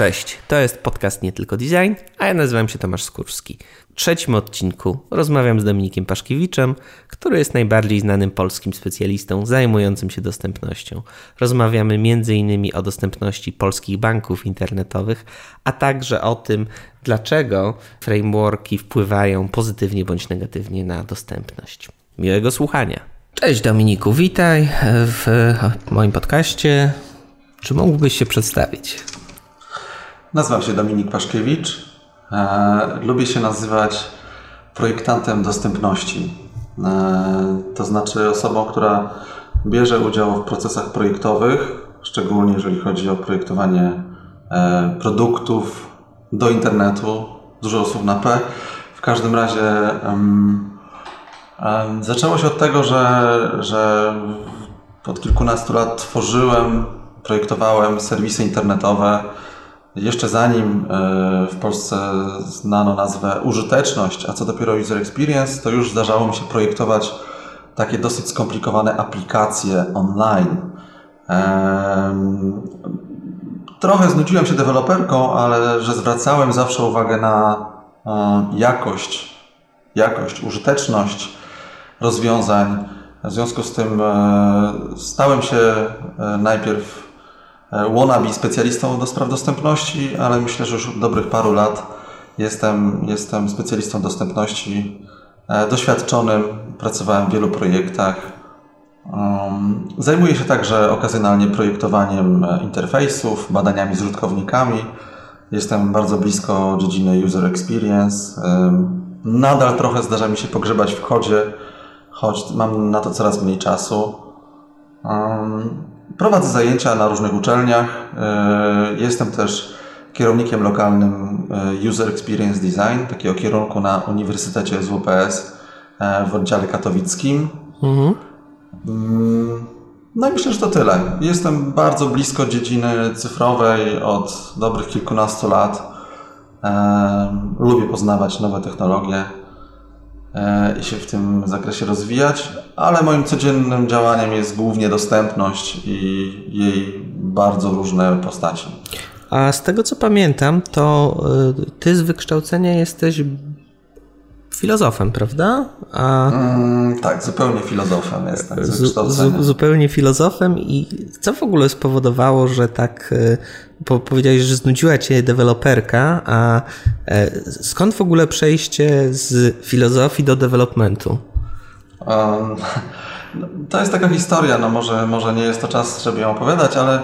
Cześć, to jest podcast Nie Tylko Design, a ja nazywam się Tomasz Skórski. W trzecim odcinku rozmawiam z Dominikiem Paszkiewiczem, który jest najbardziej znanym polskim specjalistą zajmującym się dostępnością. Rozmawiamy m.in. o dostępności polskich banków internetowych, a także o tym, dlaczego frameworki wpływają pozytywnie bądź negatywnie na dostępność. Miłego słuchania. Cześć Dominiku, witaj w moim podcaście. Czy mógłbyś się przedstawić? Nazywam się Dominik Paszkiewicz. E, lubię się nazywać projektantem dostępności. E, to znaczy osobą, która bierze udział w procesach projektowych, szczególnie jeżeli chodzi o projektowanie e, produktów do internetu. Dużo osób na P. W każdym razie zaczęło się od tego, że, że od kilkunastu lat tworzyłem, projektowałem serwisy internetowe jeszcze zanim e, w Polsce znano nazwę użyteczność, a co dopiero user experience, to już zdarzało mi się projektować takie dosyć skomplikowane aplikacje online. Trochę znudziłem się deweloperką, ale że zwracałem zawsze uwagę na e, jakość, jakość, użyteczność rozwiązań. W związku z tym e, stałem się najpierw wannabe specjalistą do spraw dostępności, ale myślę, że już od dobrych paru lat jestem, jestem specjalistą dostępności e, doświadczonym, pracowałem w wielu projektach. Um, zajmuję się także okazjonalnie projektowaniem e, interfejsów, badaniami z użytkownikami. Jestem bardzo blisko dziedziny user experience. Nadal trochę zdarza mi się pogrzebać w kodzie, choć mam na to coraz mniej czasu. Prowadzę zajęcia na różnych uczelniach. E, jestem też kierownikiem lokalnym e, User Experience Design, takiego kierunku na Uniwersytecie SWPS e, w oddziale katowickim. Mhm. Mm, no i myślę, że to tyle. Jestem bardzo blisko dziedziny cyfrowej od dobrych kilkunastu lat. Lubię poznawać nowe technologie. E, i się w tym zakresie rozwijać, ale moim codziennym działaniem jest głównie dostępność i jej bardzo różne postaci. A z tego co pamiętam, to e, ty z wykształcenia jesteś filozofem, prawda? A... Mm, tak, zupełnie filozofem jestem. Z, z, zupełnie filozofem i co w ogóle spowodowało, że tak bo powiedziałeś, że znudziła cię deweloperka, a e, skąd w ogóle przejście z filozofii do developmentu? Um, to jest taka historia, no może, może nie jest to czas, żeby ją opowiadać, ale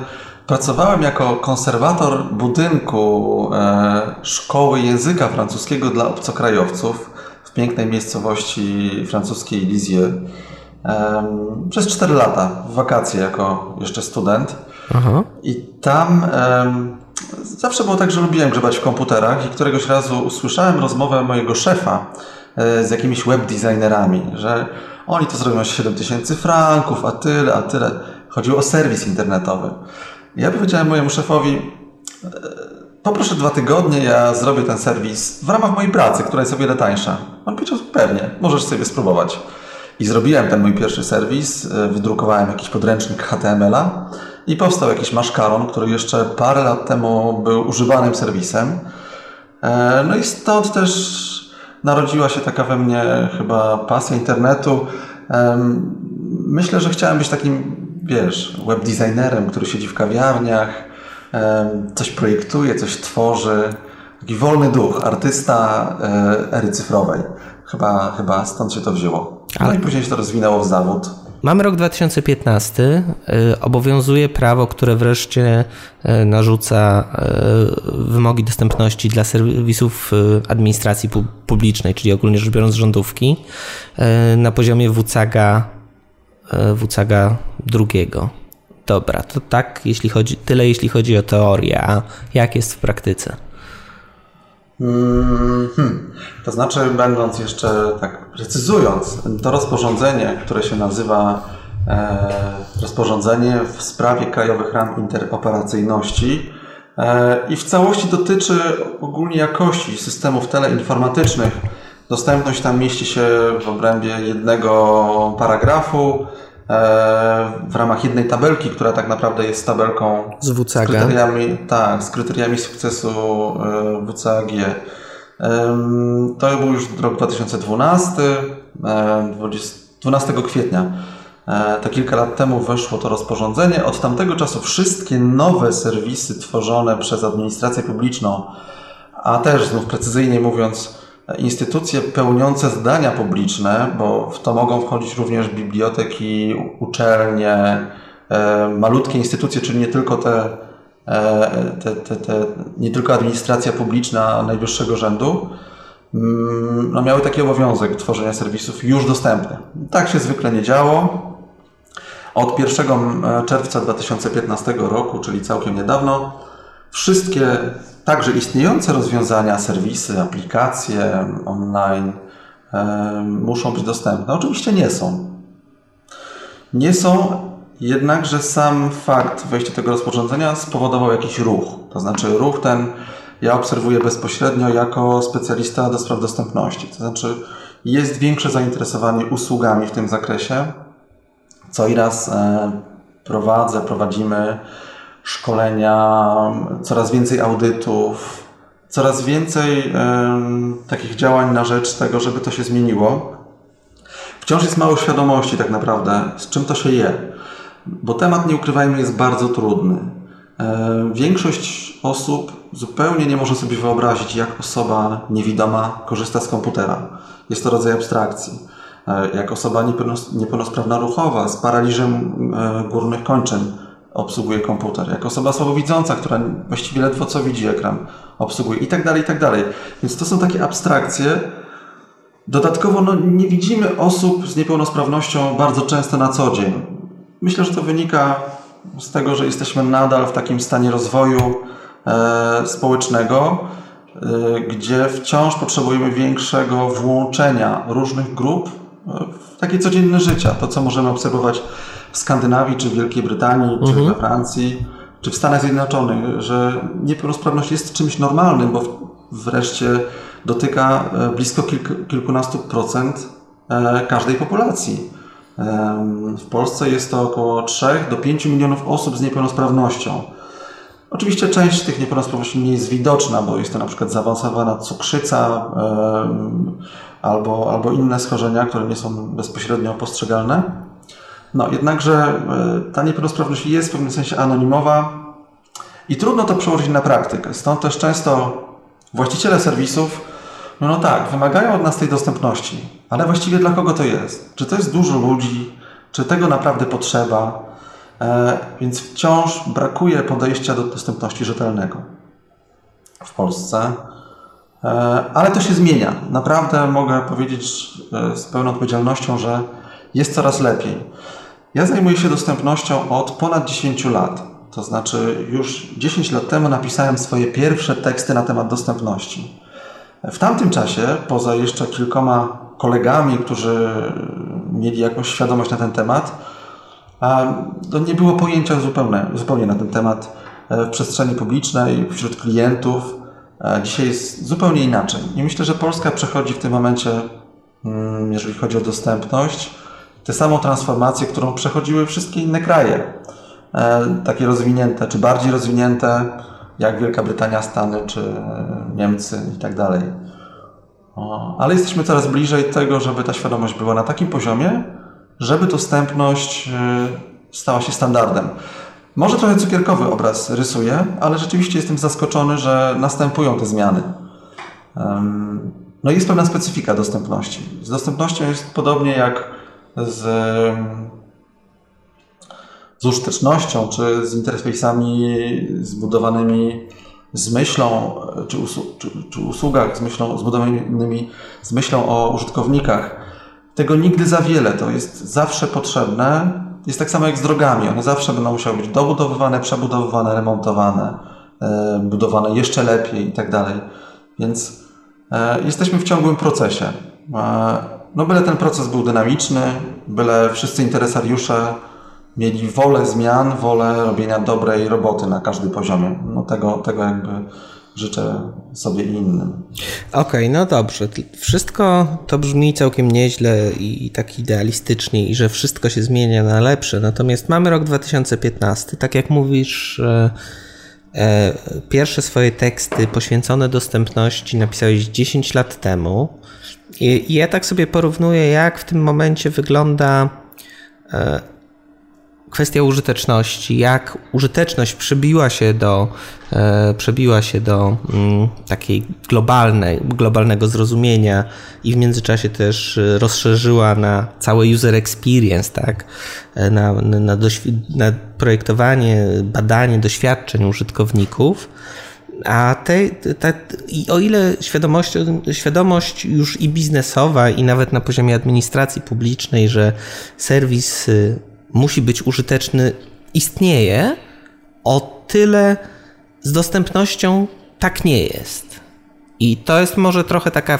pracowałem jako konserwator budynku e, szkoły języka francuskiego dla obcokrajowców pięknej miejscowości francuskiej Lisieux przez 4 lata, w wakacje jako jeszcze student. Aha. I tam zawsze było tak, że lubiłem grzebać w komputerach i któregoś razu usłyszałem rozmowę mojego szefa e, z jakimiś webdesignerami, że oni to zrobią 7 tysięcy franków, a tyle, a tyle. Chodziło o serwis internetowy. Ja powiedziałem mojemu szefowi, poproszę dwa tygodnie, ja zrobię ten serwis w ramach mojej pracy, która jest o wiele tańsza. On powiedział, pewnie, możesz sobie spróbować. I zrobiłem ten mój pierwszy serwis, e, wydrukowałem jakiś podręcznik HTML-a i powstał jakiś maszkaron, który jeszcze parę lat temu był używanym serwisem. E, no i stąd też narodziła się taka we mnie chyba pasja internetu. Myślę, że chciałem być takim, wiesz, webdesignerem, który siedzi w kawiarniach, coś projektuje, coś tworzy. Taki wolny duch, artysta e, ery cyfrowej. Chyba, chyba stąd się to wzięło. No i później się to rozwinęło w zawód. Mamy rok 2015, y, obowiązuje prawo, które wreszcie y, narzuca wymogi dostępności dla serwisów administracji publicznej, czyli ogólnie rzecz biorąc rządówki, na poziomie WCAGA, WCAGA drugiego. Dobra, to tak, jeśli chodzi, tyle jeśli chodzi o teorię, a jak jest w praktyce? Hmm. To znaczy, będąc jeszcze tak precyzując, to rozporządzenie, które się nazywa e, rozporządzenie w sprawie krajowych ram interoperacyjności e, i w całości dotyczy ogólnie jakości systemów teleinformatycznych. Dostępność tam mieści się w obrębie jednego paragrafu. W ramach jednej tabelki, która tak naprawdę jest tabelką z, WCAG. z kryteriami, tak, z kryteriami sukcesu WCAG. To był już rok 2012, 12 kwietnia. To kilka lat temu weszło to rozporządzenie. Od tamtego czasu wszystkie nowe serwisy tworzone przez administrację publiczną, a też znów precyzyjnie mówiąc, instytucje pełniące zadania publiczne, bo w to mogą wchodzić również biblioteki, uczelnie, e, malutkie instytucje, czyli nie tylko te, e, te, te, te nie tylko administracja publiczna najwyższego rzędu, mm, no miały taki obowiązek tworzenia serwisów już dostępnych. Tak się zwykle nie działo. Od 1 e, czerwca 2015 roku, czyli całkiem niedawno, wszystkie także istniejące rozwiązania, serwisy, aplikacje online e, muszą być dostępne. Oczywiście nie są. Nie są, jednakże sam fakt wejścia tego rozporządzenia spowodował jakiś ruch. To znaczy ruch ten ja obserwuję bezpośrednio jako specjalista do spraw dostępności. To znaczy jest większe zainteresowanie usługami w tym zakresie. Co i raz e, prowadzę, prowadzimy szkolenia, coraz więcej audytów, coraz więcej takich działań na rzecz tego, żeby to się zmieniło. Wciąż jest mało świadomości tak naprawdę, z czym to się je, bo temat, nie ukrywajmy, jest bardzo trudny. Większość osób zupełnie nie może sobie wyobrazić, jak osoba niewidoma korzysta z komputera. Jest to rodzaj abstrakcji. Y, jak osoba niepełnosprawna ruchowa z paraliżem górnych kończyn obsługuje komputer, jako osoba słabowidząca, która właściwie ledwo co widzi ekran, obsługuje i tak dalej, i tak dalej. Więc to są takie abstrakcje. Dodatkowo no, nie widzimy osób z niepełnosprawnością bardzo często na co dzień. Myślę, że to wynika z tego, że jesteśmy nadal w takim stanie rozwoju e, społecznego, e, gdzie wciąż potrzebujemy większego włączenia różnych grup e, w takie codzienne życie. To, co możemy obserwować w Skandynawii, czy w Wielkiej Brytanii, czy mhm. we Francji, czy w Stanach Zjednoczonych, że niepełnosprawność jest czymś normalnym, bo wreszcie dotyka e, blisko kilk, kilkunastu procent e, każdej populacji. W Polsce jest to około 3 do 5 milionów osób z niepełnosprawnością. Oczywiście część tych niepełnosprawności nie jest widoczna, bo jest to na przykład zaawansowana cukrzyca albo, albo inne schorzenia, które nie są bezpośrednio postrzegalne. No, jednakże e, ta niepełnosprawność jest w pewnym sensie anonimowa i trudno to przełożyć na praktykę. Stąd też często właściciele serwisów, no, no tak, wymagają od nas tej dostępności, ale właściwie dla kogo to jest? Czy to jest dużo ludzi? Czy tego naprawdę potrzeba? E, więc wciąż brakuje podejścia do dostępności rzetelnego w Polsce. E, ale to się zmienia. Naprawdę mogę powiedzieć e, z pełną odpowiedzialnością, że jest coraz lepiej. Ja zajmuję się dostępnością od ponad 10 lat. To znaczy, już 10 lat temu napisałem swoje pierwsze teksty na temat dostępności. W tamtym czasie, poza jeszcze kilkoma kolegami, którzy mieli jakąś świadomość na ten temat, to nie było pojęcia zupełnie, zupełnie na ten temat e, w przestrzeni publicznej, wśród klientów. Dzisiaj jest zupełnie inaczej. I myślę, że Polska przechodzi w tym momencie, mm, jeżeli chodzi o dostępność, tę samą transformację, którą przechodziły wszystkie inne kraje, e, takie rozwinięte, czy bardziej rozwinięte, jak Wielka Brytania, Stany, czy Niemcy i tak dalej. Ale jesteśmy coraz bliżej tego, żeby ta świadomość była na takim poziomie, żeby dostępność e, stała się standardem. Może trochę cukierkowy obraz rysuję, ale rzeczywiście jestem zaskoczony, że następują te zmiany. No i jest pewna specyfika dostępności. Z dostępnością jest podobnie jak z, z użytecznością, czy z interfejsami zbudowanymi z myślą, czy, czy, czy usługach z myślą, zbudowanymi z myślą o użytkownikach. Tego nigdy za wiele, to jest zawsze potrzebne. Jest tak samo jak z drogami, one zawsze będą musiały być dobudowywane, przebudowywane, remontowane, e, budowane jeszcze lepiej i tak dalej. Więc e, jesteśmy w ciągłym procesie. E, no byle ten proces był dynamiczny, byle wszyscy interesariusze mieli wolę zmian, wolę robienia dobrej roboty na każdym poziomie. No tego, tego jakby życzę sobie i innym. Okej, okay, no dobrze. Wszystko to brzmi całkiem nieźle i tak idealistycznie i że wszystko się zmienia na lepsze. Natomiast mamy rok 2015. Tak jak mówisz, e, pierwsze swoje teksty poświęcone dostępności napisałeś 10 lat temu. I ja tak sobie porównuję, jak w tym momencie wygląda e, kwestia użyteczności, jak użyteczność przebiła się do, e, przebiła się do takiej globalnej, globalnego zrozumienia i w międzyczasie też e, rozszerzyła na cały user experience, tak? E, na, na, na, na projektowanie, badanie doświadczeń użytkowników. A te, te, i o ile świadomość, świadomość już i biznesowa, i nawet na poziomie administracji publicznej, że serwis musi być użyteczny, istnieje, o tyle z dostępnością tak nie jest. I to jest może trochę taka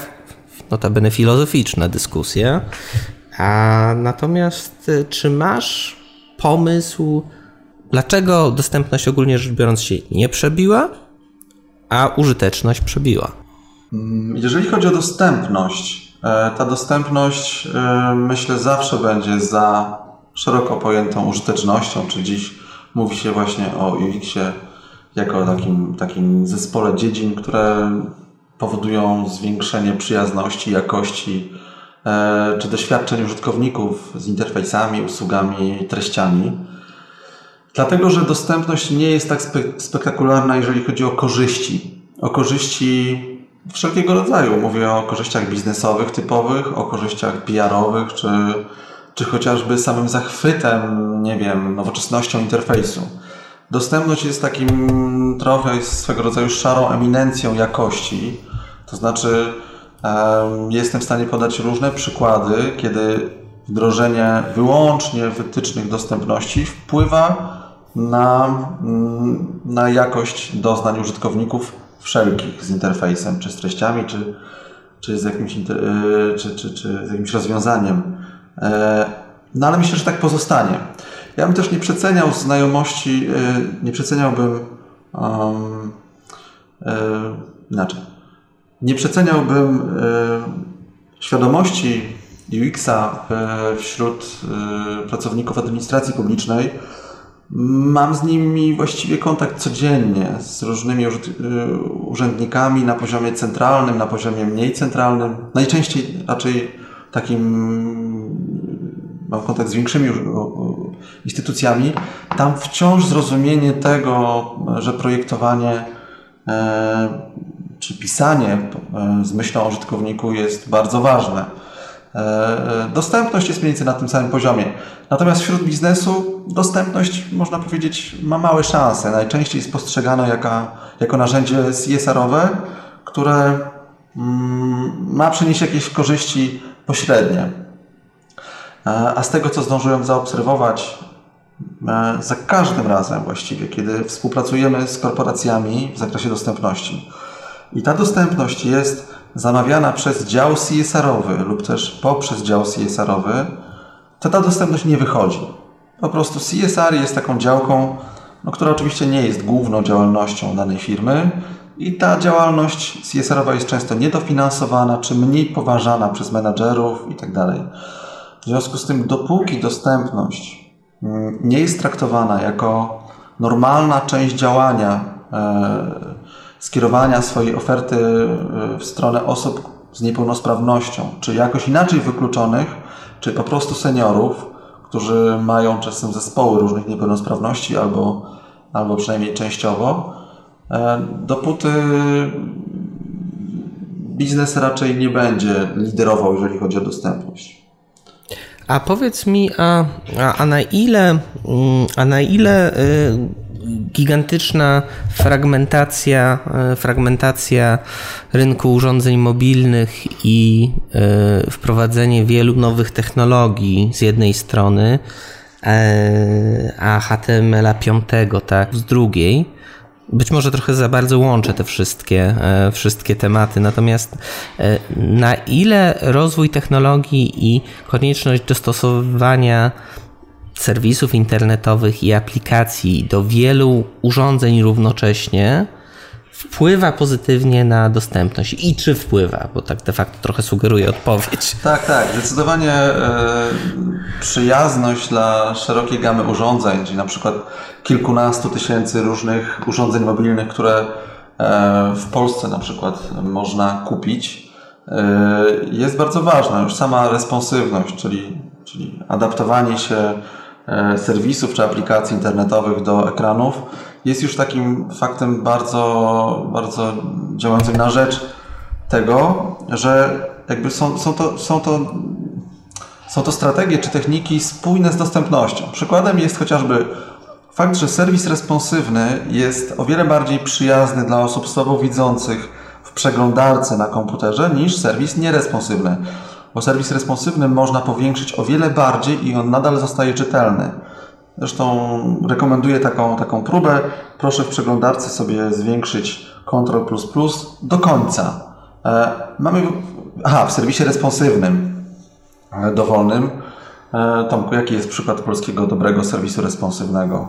notabene filozoficzna dyskusja. A natomiast y, czy masz pomysł, dlaczego dostępność ogólnie rzecz biorąc się nie przebiła, a użyteczność przebiła? Mm, jeżeli chodzi o dostępność, e, ta dostępność e, myślę zawsze będzie za szeroko pojętą użytecznością, czy dziś mówi się właśnie o UX-ie jako takim, takim zespole dziedzin, które powodują zwiększenie przyjazności, jakości e, czy doświadczeń użytkowników z interfejsami, usługami, treściami. Dlatego, że dostępność nie jest tak spe spektakularna, jeżeli chodzi o korzyści. O korzyści wszelkiego rodzaju. Mówię o korzyściach biznesowych typowych, o korzyściach PR-owych czy czy chociażby samym zachwytem, nie wiem, nowoczesnością interfejsu. Dostępność jest takim trochę swego rodzaju szarą eminencją jakości. To znaczy, jestem w stanie podać różne przykłady, kiedy wdrożenie wyłącznie wytycznych dostępności wpływa na, mm, na jakość doznań użytkowników wszelkich z interfejsem, czy z treściami, czy, czy, z, jakimś, e, czy, czy, czy z jakimś rozwiązaniem. E, no ale myślę, że tak pozostanie. Ja bym też nie przeceniał znajomości, e, nie przeceniałbym um, inaczej. Nie przeceniałbym świadomości UX-a wśród pracowników administracji publicznej. Mam z nimi właściwie kontakt codziennie z różnymi urzędnikami na poziomie centralnym, na poziomie mniej centralnym. Najczęściej raczej takim mam kontakt z większymi instytucjami, tam wciąż zrozumienie tego, że projektowanie e, czy pisanie e, z myślą o użytkowniku jest bardzo ważne. E, dostępność jest mniej więcej na tym samym poziomie. Natomiast wśród biznesu dostępność, można powiedzieć, ma małe szanse. Najczęściej jest postrzegana jako, jako narzędzie CSR-owe, które mm, ma przynieść jakieś korzyści pośrednie. A z tego, co zdążyłem zaobserwować, e, za każdym razem właściwie, kiedy współpracujemy z korporacjami w zakresie dostępności i ta dostępność jest zamawiana przez dział CSR-owy lub też poprzez dział CSR-owy, to ta dostępność nie wychodzi. Po prostu CSR jest taką działką, no, która oczywiście nie jest główną działalnością danej firmy, i ta działalność CSR-owa jest często niedofinansowana, czy mniej poważana przez menadżerów itd. Tak w związku z tym, dopóki dostępność mm, nie jest traktowana jako normalna część działania, e, skierowania swojej oferty e, w stronę osób z niepełnosprawnością, czy jakoś inaczej wykluczonych, czy po prostu seniorów, którzy mają czasem zespoły różnych niepełnosprawności albo, albo przynajmniej częściowo, E, dopóty biznes raczej nie będzie liderował, jeżeli chodzi o dostępność. A powiedz mi, a, a, a na ile, mm, a na ile y, gigantyczna fragmentacja, y, fragmentacja rynku urządzeń mobilnych i y, wprowadzenie wielu nowych technologii z jednej strony, e, a HTML 5 tak z drugiej, być może trochę za bardzo łączę te wszystkie, e, wszystkie tematy, natomiast e, na ile rozwój technologii i konieczność dostosowywania serwisów internetowych i aplikacji do wielu urządzeń równocześnie wpływa pozytywnie na dostępność i czy wpływa, bo tak de facto trochę sugeruje odpowiedź. Tak, tak, zdecydowanie e, przyjazność dla szerokiej gamy urządzeń, czyli na przykład kilkunastu tysięcy różnych urządzeń mobilnych, które e, w Polsce na przykład można kupić, e, jest bardzo ważna. Już sama responsywność, czyli, czyli adaptowanie się serwisów czy aplikacji internetowych do ekranów jest już takim faktem bardzo, bardzo działającym na rzecz tego, że jakby są, są, to, są, to, są to strategie czy techniki spójne z dostępnością. Przykładem jest chociażby fakt, że serwis responsywny jest o wiele bardziej przyjazny dla osób słabowidzących w przeglądarce na komputerze niż serwis nieresponsywny. Bo serwis responsywny można powiększyć o wiele bardziej i on nadal zostaje czytelny. Zresztą rekomenduję taką, taką próbę. Proszę w przeglądarce sobie zwiększyć Ctrl do końca. E, mamy, aha, w serwisie responsywnym e, dowolnym. E, Tomku, jaki jest przykład polskiego dobrego serwisu responsywnego?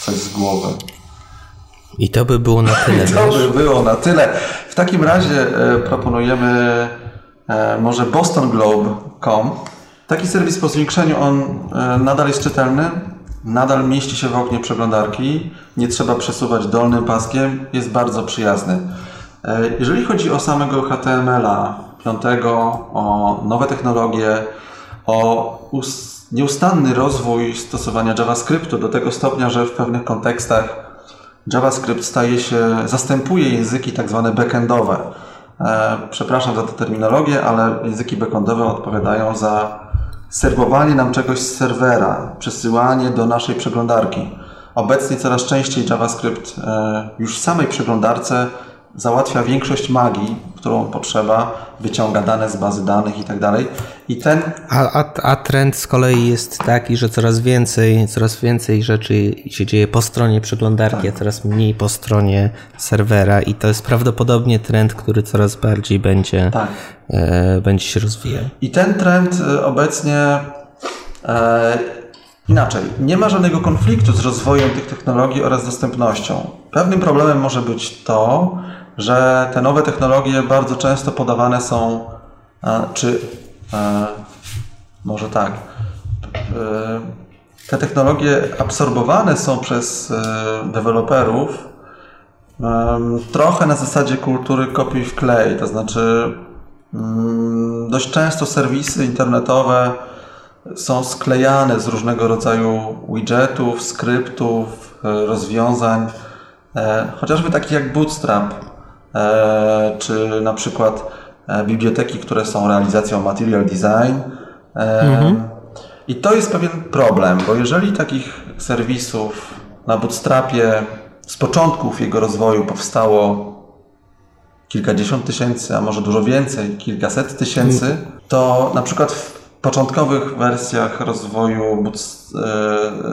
Coś z głowy. I to by było na tyle. to by było na tyle. W takim razie proponujemy może bostonglobe.com Taki serwis po zwiększeniu on e, nadal jest czytelny, nadal mieści się w oknie przeglądarki, nie trzeba przesuwać dolnym paskiem, jest bardzo przyjazny. E, jeżeli chodzi o samego HTML-a 5, o nowe technologie, o nieustanny rozwój stosowania JavaScriptu do tego stopnia, że w pewnych kontekstach JavaScript staje się, zastępuje języki tak zwane backendowe. E, przepraszam za tę terminologię, ale języki backendowe odpowiadają za serwowanie nam czegoś z serwera, przesyłanie do naszej przeglądarki. Obecnie coraz częściej JavaScript e, już w samej przeglądarce załatwia większość magii, którą potrzeba, wyciąga dane z bazy danych i tak dalej. I ten... A, a, a trend z kolei jest taki, że coraz więcej, coraz więcej rzeczy się dzieje po stronie przeglądarki, tak. a coraz mniej po stronie serwera i to jest prawdopodobnie trend, który coraz bardziej będzie, tak. e, będzie się rozwijał. I ten trend e, obecnie e, Inaczej, nie ma żadnego konfliktu z rozwojem tych technologii oraz dostępnością. Pewnym problemem może być to, że te nowe technologie bardzo często podawane są, czy może tak, e, te technologie absorbowane są przez e, deweloperów trochę na zasadzie kultury kopiuj w klej, to znaczy mm, dość często serwisy internetowe są sklejane z różnego rodzaju widgetów, skryptów, e, rozwiązań, chociażby takich jak Bootstrap, E, czy na przykład e, biblioteki, które są realizacją material design. E, mhm. I to jest pewien problem, bo jeżeli takich serwisów na Bootstrapie z początków jego rozwoju powstało kilkadziesiąt tysięcy, a może dużo więcej, kilkaset tysięcy, mhm. to na przykład w początkowych wersjach rozwoju,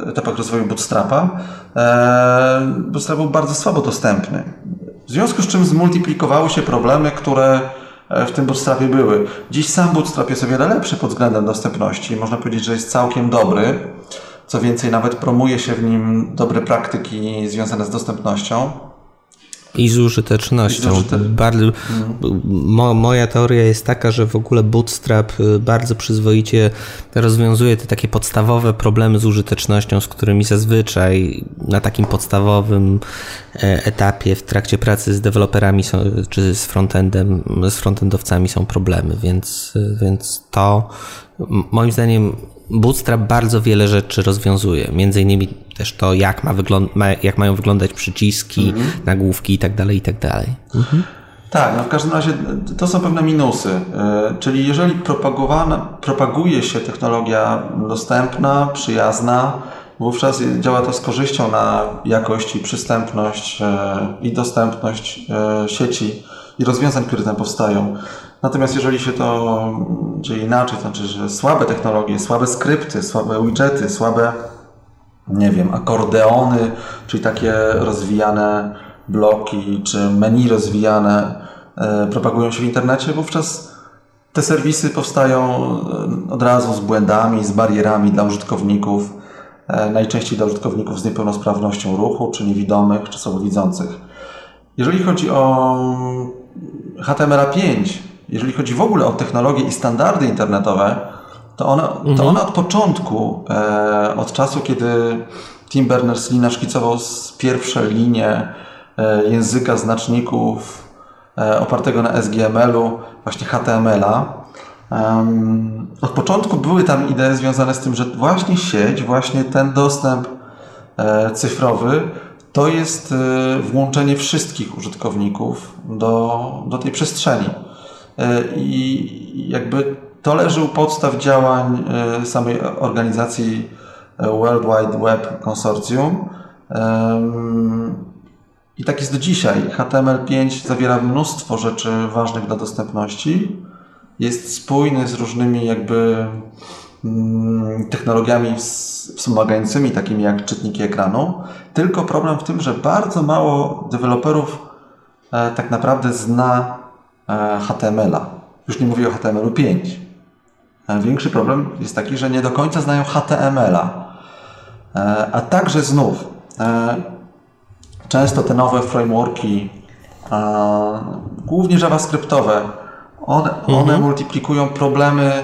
etapach rozwoju Bootstrapa, Bootstrap był bardzo słabo dostępny. W związku z czym zmultiplikowały się problemy, które e, w tym Bootstrapie były. Dziś sam Bootstrap jest o wiele lepszy pod względem dostępności. Można powiedzieć, że jest całkiem dobry. Co więcej, nawet promuje się w nim dobre praktyki związane z dostępnością. I z użytecznością. Bardzo, mo, moja teoria jest taka, że w ogóle Bootstrap y, bardzo przyzwoicie rozwiązuje te takie podstawowe problemy z użytecznością, z którymi zazwyczaj na takim podstawowym e, etapie w trakcie pracy z deweloperami są, czy z frontendem, z frontendowcami są problemy, więc, więc to moim zdaniem Bootstrap bardzo wiele rzeczy rozwiązuje. Między innymi też to, jak, ma wygląda, jak mają wyglądać przyciski, mhm. nagłówki itd. Tak itd. Tak mhm. Tak, no w każdym razie to są pewne minusy. E, czyli jeżeli propaguje się technologia dostępna, przyjazna, wówczas działa to z korzyścią na jakość i przystępność e, i dostępność e, sieci i rozwiązań, które tam powstają. Natomiast jeżeli się to dzieje inaczej, to znaczy, że słabe technologie, słabe skrypty, słabe widgety, słabe, nie wiem, akordeony, czyli takie rozwijane bloki, czy menu rozwijane e, propagują się w internecie, wówczas te serwisy powstają e, od razu z błędami, z barierami dla użytkowników, e, najczęściej dla użytkowników z niepełnosprawnością ruchu, czy niewidomych, czy słabowidzących. jeżeli chodzi o HTML5, jeżeli chodzi w ogóle o technologię i standardy internetowe, to ona, mhm. to ona od początku, e, od czasu, kiedy Tim Berners-Lee naszkicował pierwsze linie e, języka znaczników e, opartego na SGML-u, właśnie HTML-a, od początku były tam idee związane z tym, że właśnie sieć, właśnie ten dostęp e, cyfrowy to jest e, włączenie wszystkich użytkowników do, do tej przestrzeni. E, I jakby to leży u podstaw działań samej organizacji World Wide Web Consortium. I tak jest do dzisiaj. HTML5 zawiera mnóstwo rzeczy ważnych dla dostępności jest spójny z różnymi jakby mm, technologiami wspomagającymi, takimi jak czytniki ekranu. Tylko problem w tym, że bardzo mało deweloperów e, tak naprawdę zna e, HTML-a. Już nie mówię o HTML-u 5. E, większy problem jest taki, że nie do końca znają HTML-a. A także znów często te nowe frameworki, głównie JavaScriptowe, one, one mhm. multiplikują problemy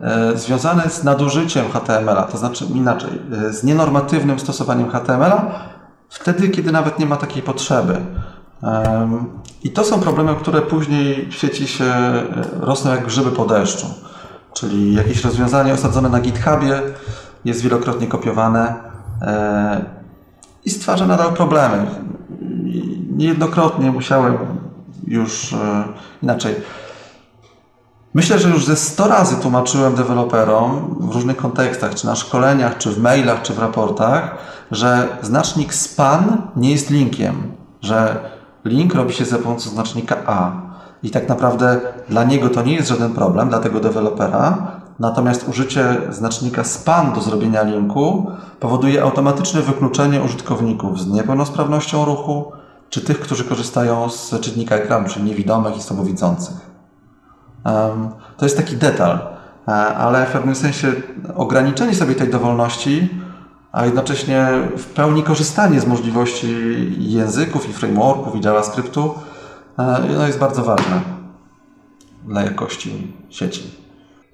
e, związane z nadużyciem HTML-a, to znaczy inaczej, e, z nienormatywnym stosowaniem HTML-a, wtedy, kiedy nawet nie ma takiej potrzeby. I to są problemy, które później w sieci się e, rosną jak grzyby po deszczu. Czyli jakieś rozwiązanie osadzone na GitHubie jest wielokrotnie kopiowane i stwarza nadal problemy. Niejednokrotnie musiałem już inaczej Myślę, że już ze 100 razy tłumaczyłem deweloperom w różnych kontekstach, czy na szkoleniach, czy w mailach, czy w raportach, że znacznik span nie jest linkiem, że link robi się za pomocą znacznika A. I tak naprawdę dla niego to nie jest żaden problem, dla tego dewelopera, natomiast użycie znacznika span do zrobienia linku powoduje automatyczne wykluczenie użytkowników z niepełnosprawnością ruchu, czy tych, którzy korzystają z czytnika ekranu, czyli niewidomych i słabowidzących. To jest taki detal, e, ale w pewnym sensie ograniczenie sobie tej dowolności, a jednocześnie w pełni korzystanie z możliwości języków i frameworków i JavaScriptu e, no jest bardzo ważne dla jakości sieci.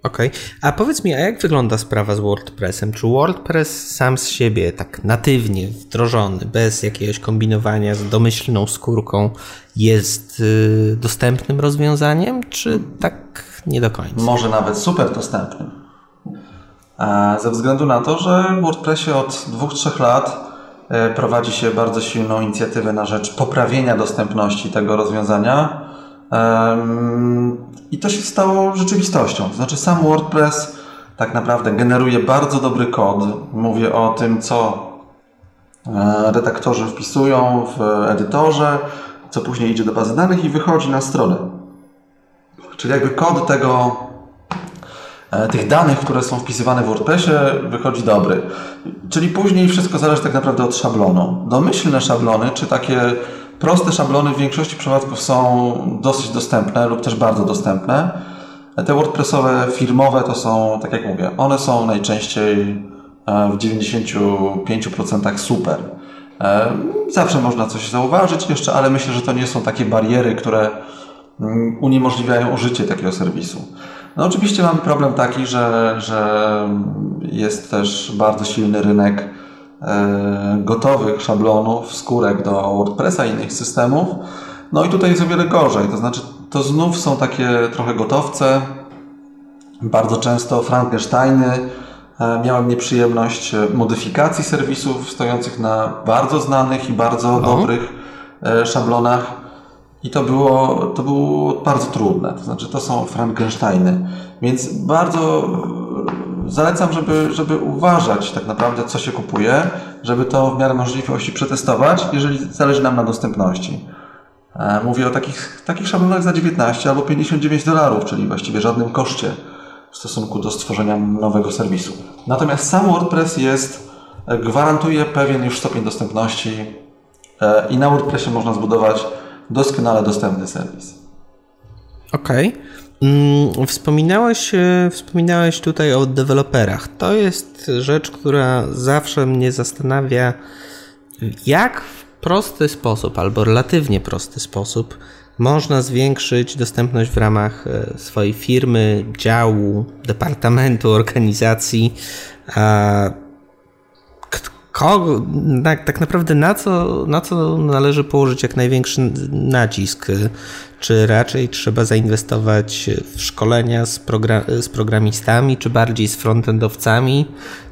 Okej, okay. a powiedz mi, a jak wygląda sprawa z WordPressem? Czy WordPress sam z siebie, tak natywnie wdrożony, bez jakiegoś kombinowania z domyślną skórką, jest y, dostępnym rozwiązaniem, czy tak nie do końca? Może nawet super dostępnym. E, ze względu na to, że w WordPressie od dwóch, trzech lat e, prowadzi się bardzo silną inicjatywę na rzecz poprawienia dostępności tego rozwiązania i to się stało rzeczywistością. To znaczy sam WordPress tak naprawdę generuje bardzo dobry kod. Mówię o tym, co e, redaktorzy wpisują w edytorze, co później idzie do bazy danych i wychodzi na stronę. Czyli jakby kod tego, tych danych, które są wpisywane w WordPressie wychodzi dobry. Czyli później wszystko zależy tak naprawdę od szablonu. Domyślne szablony, czy takie Proste szablony w większości przypadków są dosyć dostępne lub też bardzo dostępne. Te WordPressowe firmowe to są, tak jak mówię, one są najczęściej e, w 95% super. E, zawsze można coś zauważyć jeszcze, ale myślę, że to nie są takie bariery, które mm, uniemożliwiają użycie takiego serwisu. No oczywiście mamy problem taki, że, że jest też bardzo silny rynek E, gotowych szablonów, skórek do WordPressa i innych systemów. No i tutaj jest o wiele gorzej, to znaczy to znów są takie trochę gotowce, bardzo często Frankensteiny. E, miałem nieprzyjemność modyfikacji serwisów stojących na bardzo znanych i bardzo no. dobrych e, szablonach. I to było, to było bardzo trudne. To znaczy, to są Frankensteiny. Więc bardzo zalecam, żeby, żeby uważać tak naprawdę, co się kupuje, żeby to w miarę możliwości przetestować, jeżeli zależy nam na dostępności. E, mówię o takich, takich szablonach za 19 albo 59 dolarów, czyli właściwie żadnym koszcie w stosunku do stworzenia nowego serwisu. Natomiast sam WordPress jest, gwarantuje pewien już stopień dostępności e, i na WordPressie można zbudować doskonale dostępny serwis. Okej. Okay. Mm, wspominałeś, e, wspominałeś tutaj o deweloperach. To jest rzecz, która zawsze mnie zastanawia, jak prosty sposób, albo relatywnie prosty sposób, można zwiększyć dostępność w ramach e, swojej firmy, działu, departamentu, organizacji. Kogo, tak, tak naprawdę na co, na co należy położyć jak największy nacisk? Czy raczej trzeba zainwestować w szkolenia z, program, z programistami, czy bardziej z frontendowcami,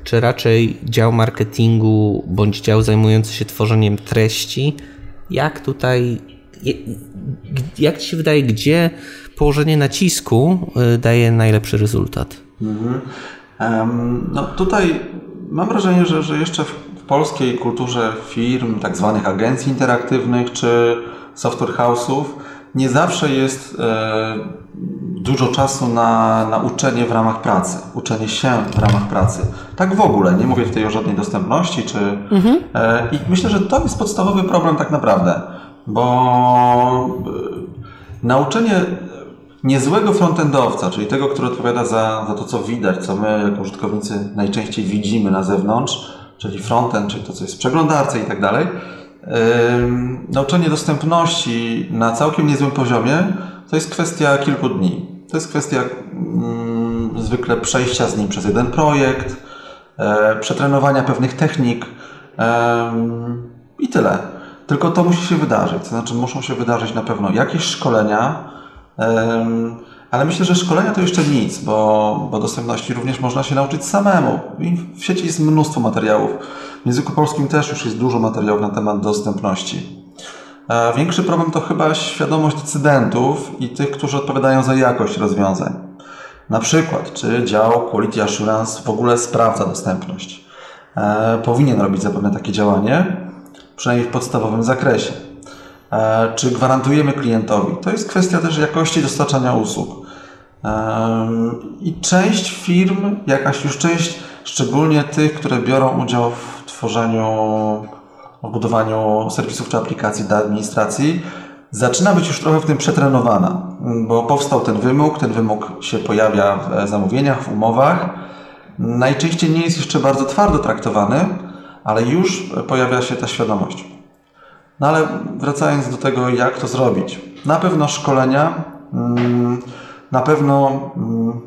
czy raczej dział marketingu bądź dział zajmujący się tworzeniem treści? Jak tutaj jak Ci się wydaje, gdzie położenie nacisku y, daje najlepszy rezultat? Um, no tutaj mam wrażenie, że, że jeszcze w polskiej kulturze firm, tak zwanych agencji interaktywnych czy software house'ów, nie zawsze jest e, dużo czasu na, na uczenie w ramach pracy, uczenie się w ramach pracy. Tak w ogóle, nie mówię tutaj o żadnej dostępności, czy. Mhm. E, I myślę, że to jest podstawowy problem tak naprawdę bo e, nauczenie niezłego frontendowca, czyli tego, który odpowiada za, za to, co widać, co my jako użytkownicy najczęściej widzimy na zewnątrz, czyli frontend, czyli to, co jest w przeglądarce i tak dalej, nauczenie dostępności na całkiem niezłym poziomie to jest kwestia kilku dni. To jest kwestia mm, zwykle przejścia z nim przez jeden projekt, e, przetrenowania pewnych technik i tyle. Tylko to musi się wydarzyć. To znaczy, muszą się wydarzyć na pewno jakieś szkolenia, ale myślę, że szkolenia to jeszcze nic, bo, bo dostępności również można się nauczyć samemu. I w sieci jest mnóstwo materiałów. W języku polskim też już jest dużo materiałów na temat dostępności. Większy problem to chyba świadomość decydentów i tych, którzy odpowiadają za jakość rozwiązań. Na przykład, czy dział Quality Assurance w ogóle sprawdza dostępność. E, powinien robić zapewne takie działanie, przynajmniej w podstawowym zakresie. E, czy gwarantujemy klientowi? To jest kwestia też jakości dostarczania usług. I część firm, jakaś już część, szczególnie tych, które biorą udział w tworzeniu, w budowaniu serwisów czy aplikacji dla administracji, zaczyna być już trochę w tym przetrenowana, bo powstał ten wymóg, ten wymóg się pojawia w zamówieniach, w umowach. Najczęściej nie jest jeszcze bardzo twardo traktowany, ale już pojawia się ta świadomość. No ale wracając do tego, jak to zrobić. Na pewno szkolenia, mm, na pewno mm,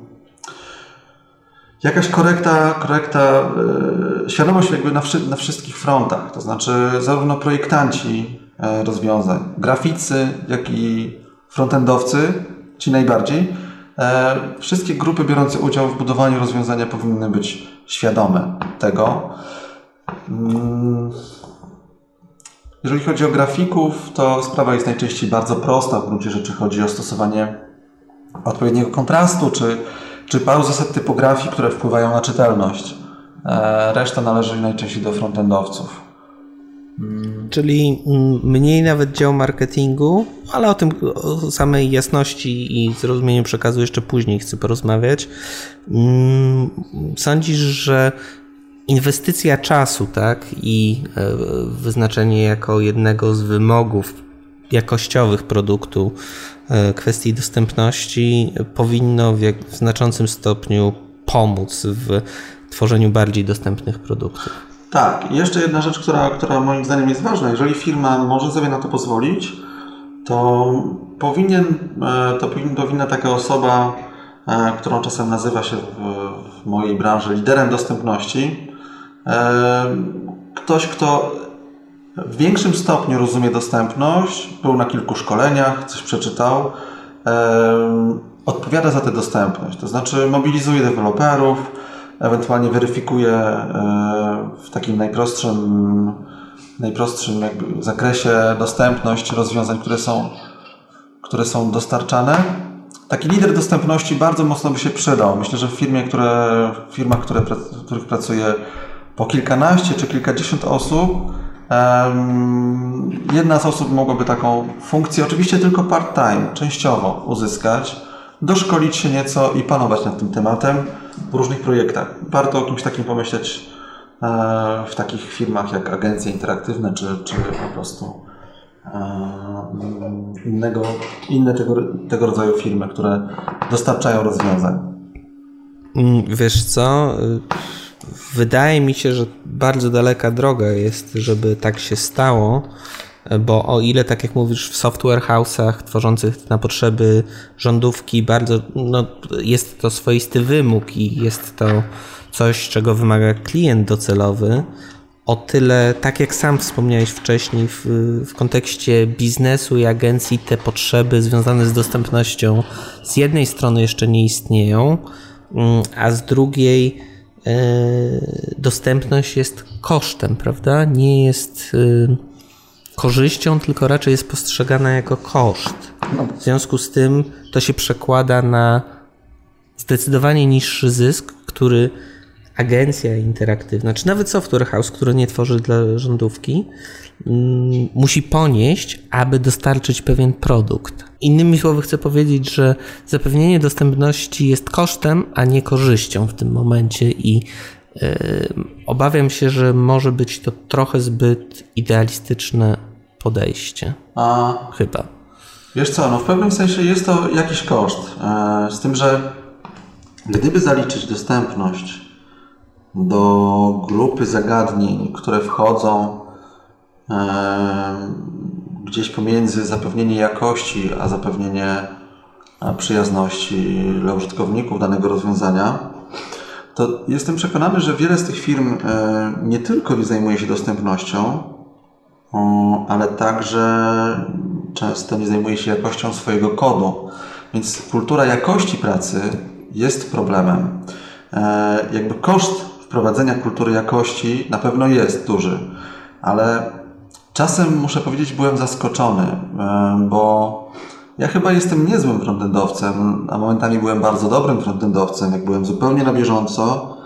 jakaś korekta, korekta e, świadomość jakby na, na wszystkich frontach. To znaczy zarówno projektanci e, rozwiązań, graficy, jak i frontendowcy, ci najbardziej, e, wszystkie grupy biorące udział w budowaniu rozwiązania powinny być świadome tego, Mm. Jeżeli chodzi o grafików, to sprawa jest najczęściej bardzo prosta. W gruncie rzeczy chodzi o stosowanie odpowiedniego kontrastu, czy, czy paru zasad typografii, które wpływają na czytelność. E, reszta należy najczęściej do frontendowców. Mm. Czyli mniej nawet dział marketingu, ale o tym, o samej jasności i zrozumieniu przekazu jeszcze później chcę porozmawiać. Mm, sądzisz, że inwestycja czasu, tak, i e, wyznaczenie jako jednego z wymogów jakościowych produktu kwestii dostępności powinno w, jak, w znaczącym stopniu pomóc w tworzeniu bardziej dostępnych produktów. Tak, i jeszcze jedna rzecz, która, która moim zdaniem jest ważna. Jeżeli firma może sobie na to pozwolić, to powinien, e, to powinna taka osoba, którą czasem nazywa się w, w mojej branży liderem dostępności, Ktoś, kto w większym stopniu rozumie dostępność, był na kilku szkoleniach, coś przeczytał, odpowiada za tę dostępność. To znaczy mobilizuje deweloperów, ewentualnie weryfikuje e, w takim najprostszym, najprostszym zakresie dostępność rozwiązań, które są, które są dostarczane. Taki lider dostępności bardzo mocno by się przydał. Myślę, że w firmie, które, w firmach, które, w których pracuje po kilkanaście czy kilkadziesiąt osób, jedna z osób mogłaby taką funkcję, oczywiście tylko part-time, częściowo uzyskać, doszkolić się nieco i panować nad tym tematem w różnych projektach. Warto o kimś takim pomyśleć e, w takich firmach jak agencje interaktywne, czy, czy po prostu e, innego, inne tego, tego rodzaju firmy, które dostarczają rozwiązań. Mm, wiesz co? Wydaje mi się, że bardzo daleka droga jest, żeby tak się stało, bo o ile, tak jak mówisz, w software house'ach tworzących na potrzeby rządówki bardzo, no, jest to swoisty wymóg i jest to coś, czego wymaga klient docelowy, o tyle, tak jak sam wspomniałeś wcześniej, w, w, kontekście biznesu i agencji te potrzeby związane z dostępnością z jednej strony jeszcze nie istnieją, mm, a z drugiej dostępność jest kosztem, prawda? Nie jest e, korzyścią, tylko raczej jest postrzegana jako koszt. W związku z tym to się przekłada na zdecydowanie niższy zysk, który agencja interaktywna, czy nawet software house, który nie tworzy dla rządówki, mm, musi ponieść, aby dostarczyć pewien produkt. Innymi słowy, chcę powiedzieć, że zapewnienie dostępności jest kosztem, a nie korzyścią w tym momencie i yy, obawiam się, że może być to trochę zbyt idealistyczne podejście. A chyba. Wiesz co, no w pewnym sensie jest to jakiś koszt. E, z tym, że gdyby zaliczyć dostępność do grupy zagadnień, które wchodzą e, gdzieś pomiędzy zapewnienie jakości, a zapewnienie e, przyjazności dla użytkowników danego rozwiązania, to jestem przekonany, że wiele z tych firm e, nie tylko nie zajmuje się dostępnością, ale także często nie zajmuje się jakością swojego kodu. Więc kultura jakości pracy jest problemem. Jakby koszt wprowadzenia kultury jakości na pewno jest duży, ale czasem muszę powiedzieć, byłem zaskoczony, e, bo ja chyba jestem niezłym frontendowcem, a momentami byłem bardzo dobrym frontendowcem, jak byłem zupełnie na bieżąco.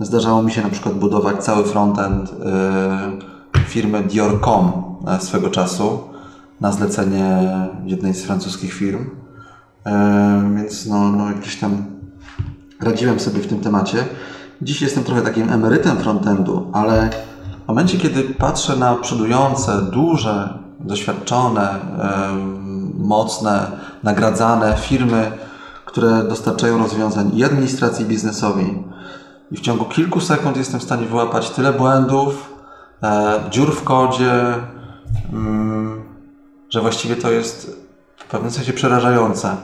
Zdarzało mi się na przykład budować cały frontend e, firmy Dior.com e, swego czasu na zlecenie jednej z francuskich firm. Więc no, no gdzieś tam radziłem sobie w tym temacie. Dziś jestem trochę takim emerytem frontendu, ale w momencie, kiedy patrzę na przodujące, duże, doświadczone, mocne, nagradzane firmy, które dostarczają rozwiązań i administracji biznesowej, i w ciągu kilku sekund jestem w stanie wyłapać tyle błędów, e, dziur w kodzie, mm, że właściwie to jest w pewnym sensie przerażające.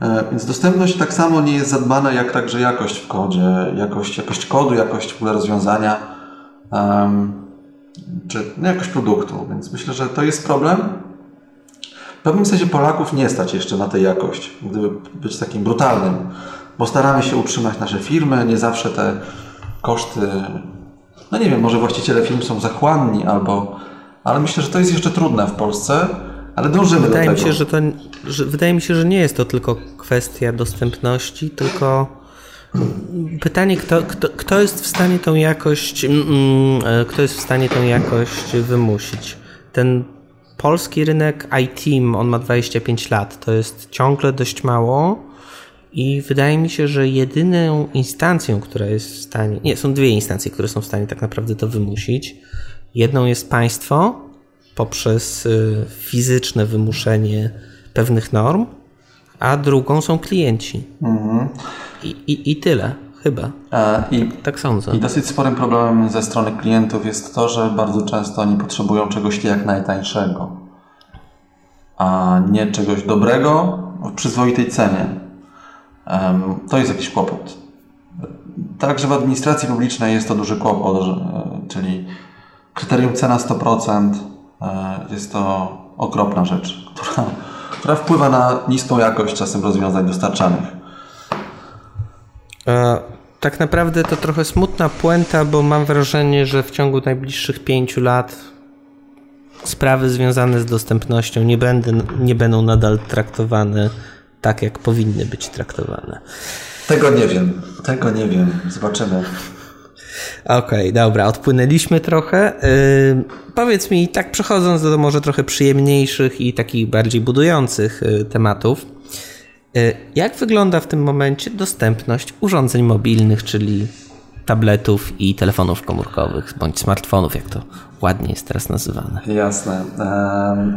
E, więc dostępność tak samo nie jest zadbana jak także jakość w kodzie, jakość, jakość kodu, jakość w ogóle rozwiązania, czy no, jakość produktu. Więc myślę, że to jest problem. W pewnym sensie Polaków nie stać jeszcze na tę jakość, gdyby być takim brutalnym, bo staramy się utrzymać nasze firmy, nie zawsze te koszty, no nie wiem, może właściciele firm są zachłanni albo, ale myślę, że to jest jeszcze trudne w Polsce. Ale dążymy wydaje do mi się, że to, że, wydaje mi się, że nie jest to tylko kwestia dostępności, tylko pytanie, kto, kto, kto jest w stanie tą jakość, mm, mm, kto jest w stanie tą jakość wymusić. Ten polski rynek IT, on ma 25 lat, to jest ciągle dość mało i wydaje mi się, że jedyną instancją, która jest w stanie, nie, są dwie instancje, które są w stanie tak naprawdę to wymusić. Jedną jest państwo, poprzez y, fizyczne wymuszenie pewnych norm, a drugą są klienci. Mhm. I, i, I tyle, chyba. E, I, tak sądzę. I dosyć sporym problemem ze strony klientów jest to, że bardzo często oni potrzebują czegoś jak najtańszego, a nie czegoś dobrego w przyzwoitej cenie. to jest jakiś kłopot. Także w administracji publicznej jest to duży kłopot, że, czyli kryterium cena 100%, E, jest to okropna rzecz, która, która wpływa na niską jakość czasem rozwiązań dostarczanych. E, tak naprawdę to trochę smutna puenta, bo mam wrażenie, że w ciągu najbliższych pięciu lat sprawy związane z dostępnością nie, będę, nie będą nadal traktowane tak, jak powinny być traktowane. Tego nie wiem. Tego nie wiem. Zobaczymy. Okej, okay, dobra, odpłynęliśmy trochę. Yy, powiedz mi, tak przechodząc do może trochę przyjemniejszych i takich bardziej budujących yy, tematów, yy, jak wygląda w tym momencie dostępność urządzeń mobilnych, czyli tabletów i telefonów komórkowych, bądź smartfonów, jak to ładnie jest teraz nazywane? Jasne.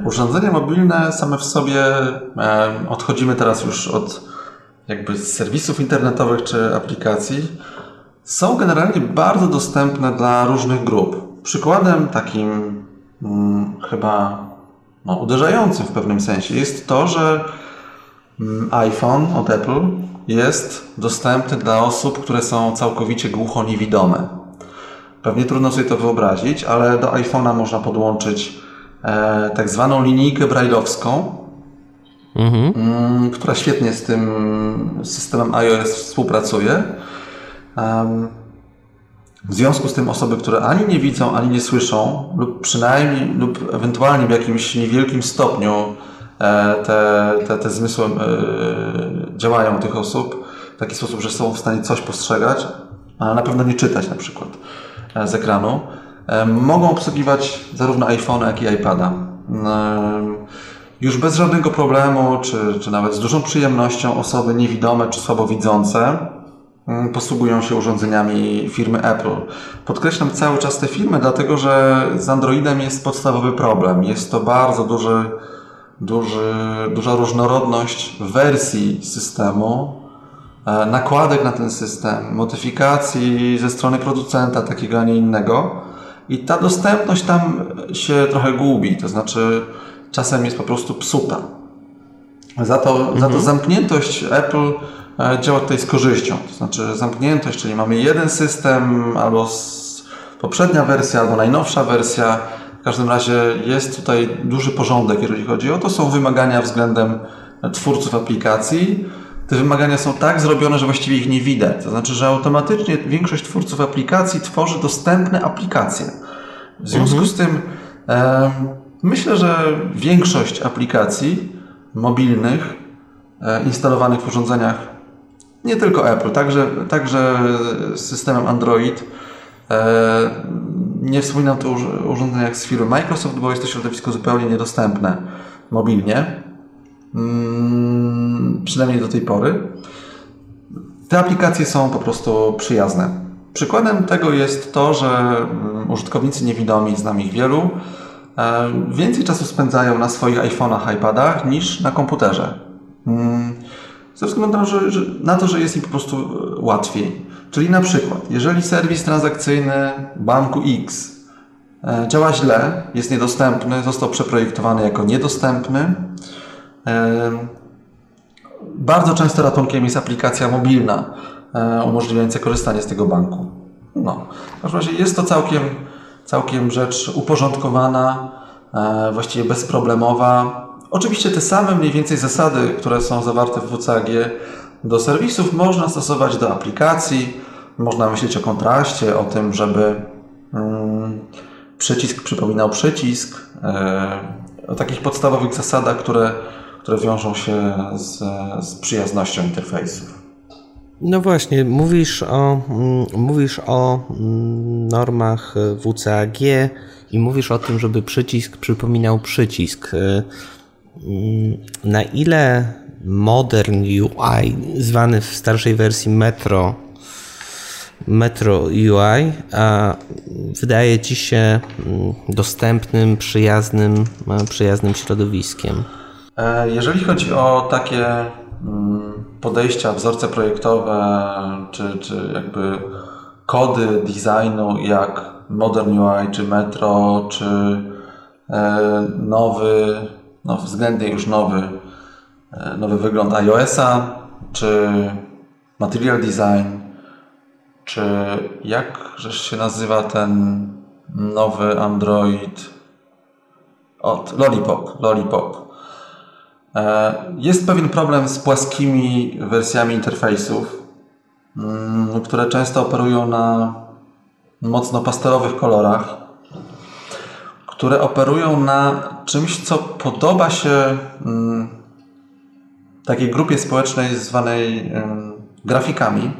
urządzenia mobilne same w sobie, odchodzimy teraz już od jakby serwisów internetowych czy aplikacji są generalnie bardzo dostępne dla różnych grup. Przykładem takim hmm, chyba no, uderzającym w pewnym sensie jest to, że hmm, iPhone od Apple jest dostępny dla osób, które są całkowicie głucho-niewidome. Pewnie trudno sobie to wyobrazić, ale do iPhone'a można podłączyć e, tak zwaną linijkę brajlowską, mhm. m, która świetnie z tym systemem iOS współpracuje. W związku z tym osoby, które ani nie widzą, ani nie słyszą, lub przynajmniej, lub ewentualnie w jakimś niewielkim stopniu e, te, te, te zmysły e, działają u tych osób w taki sposób, że są w stanie coś postrzegać, ale na pewno nie czytać na przykład e, z ekranu, mogą obsługiwać zarówno iPhone'a, jak i iPada. Już bez żadnego problemu, czy, czy nawet z dużą przyjemnością osoby niewidome czy słabowidzące posługują się urządzeniami firmy Apple. Podkreślam cały czas te firmy, dlatego że z Androidem jest podstawowy problem. Jest to bardzo duży, duży, duża różnorodność wersji systemu, e, nakładek na ten system, modyfikacji ze strony producenta takiego, a nie innego. I ta dostępność tam się trochę gubi, to znaczy czasem jest po prostu psuta. Za to, mhm. za to mhm. zamkniętość Apple działa tutaj z korzyścią. To znaczy zamkniętość, czyli mamy jeden system, albo poprzednia wersja, albo najnowsza wersja. W każdym razie jest tutaj duży porządek, jeżeli chodzi o to. Są wymagania względem twórców aplikacji. Te wymagania są tak zrobione, że właściwie ich nie widać. To znaczy, że automatycznie większość twórców aplikacji tworzy dostępne aplikacje. W związku mhm. z tym e, myślę, że większość aplikacji mobilnych e, instalowanych w urządzeniach nie tylko Apple, także, także z systemem Android. E, nie wspominam tu o urządzeniach z firmy Microsoft, bo jest to środowisko zupełnie niedostępne mobilnie. Mm, przynajmniej do tej pory. Te aplikacje są po prostu przyjazne. Przykładem tego jest to, że mm, użytkownicy niewidomi, znam ich wielu, e, więcej czasu spędzają na swoich iPhone'ach, iPadach niż na komputerze. Ze względu na, że, że, na to, że jest im po prostu e, łatwiej. Czyli na przykład, jeżeli serwis transakcyjny banku X e, działa źle, jest niedostępny, został przeprojektowany jako niedostępny, e, bardzo często ratunkiem jest aplikacja mobilna umożliwiająca korzystanie z tego banku. No, w każdym razie jest to całkiem, całkiem rzecz uporządkowana, właściwie bezproblemowa. Oczywiście te same mniej więcej zasady, które są zawarte w WCAG do serwisów można stosować do aplikacji, można myśleć o kontraście, o tym, żeby mm, przycisk przypominał przycisk, e, o takich podstawowych zasadach, które, które wiążą się z, z przyjaznością interfejsów. No właśnie, mówisz o, mm, mówisz o mm, normach WCAG i mówisz o tym, żeby przycisk przypominał przycisk. Na ile Modern UI, zwany w starszej wersji Metro, Metro UI, wydaje Ci się mm, dostępnym, przyjaznym, przyjaznym środowiskiem? E, jeżeli chodzi o takie mm, podejścia, wzorce projektowe, czy, czy jakby kody designu jak Modern UI, czy Metro, czy e, nowy no, względnie już nowy, e, nowy wygląd iOS-a, czy Material Design, czy jak się nazywa ten nowy Android od Lollipop. Lollipop. E, jest pewien problem z płaskimi wersjami interfejsów, mm, które często operują na mocno pastelowych kolorach które operują na czymś, co podoba się mm, takiej grupie społecznej zwanej grafikami,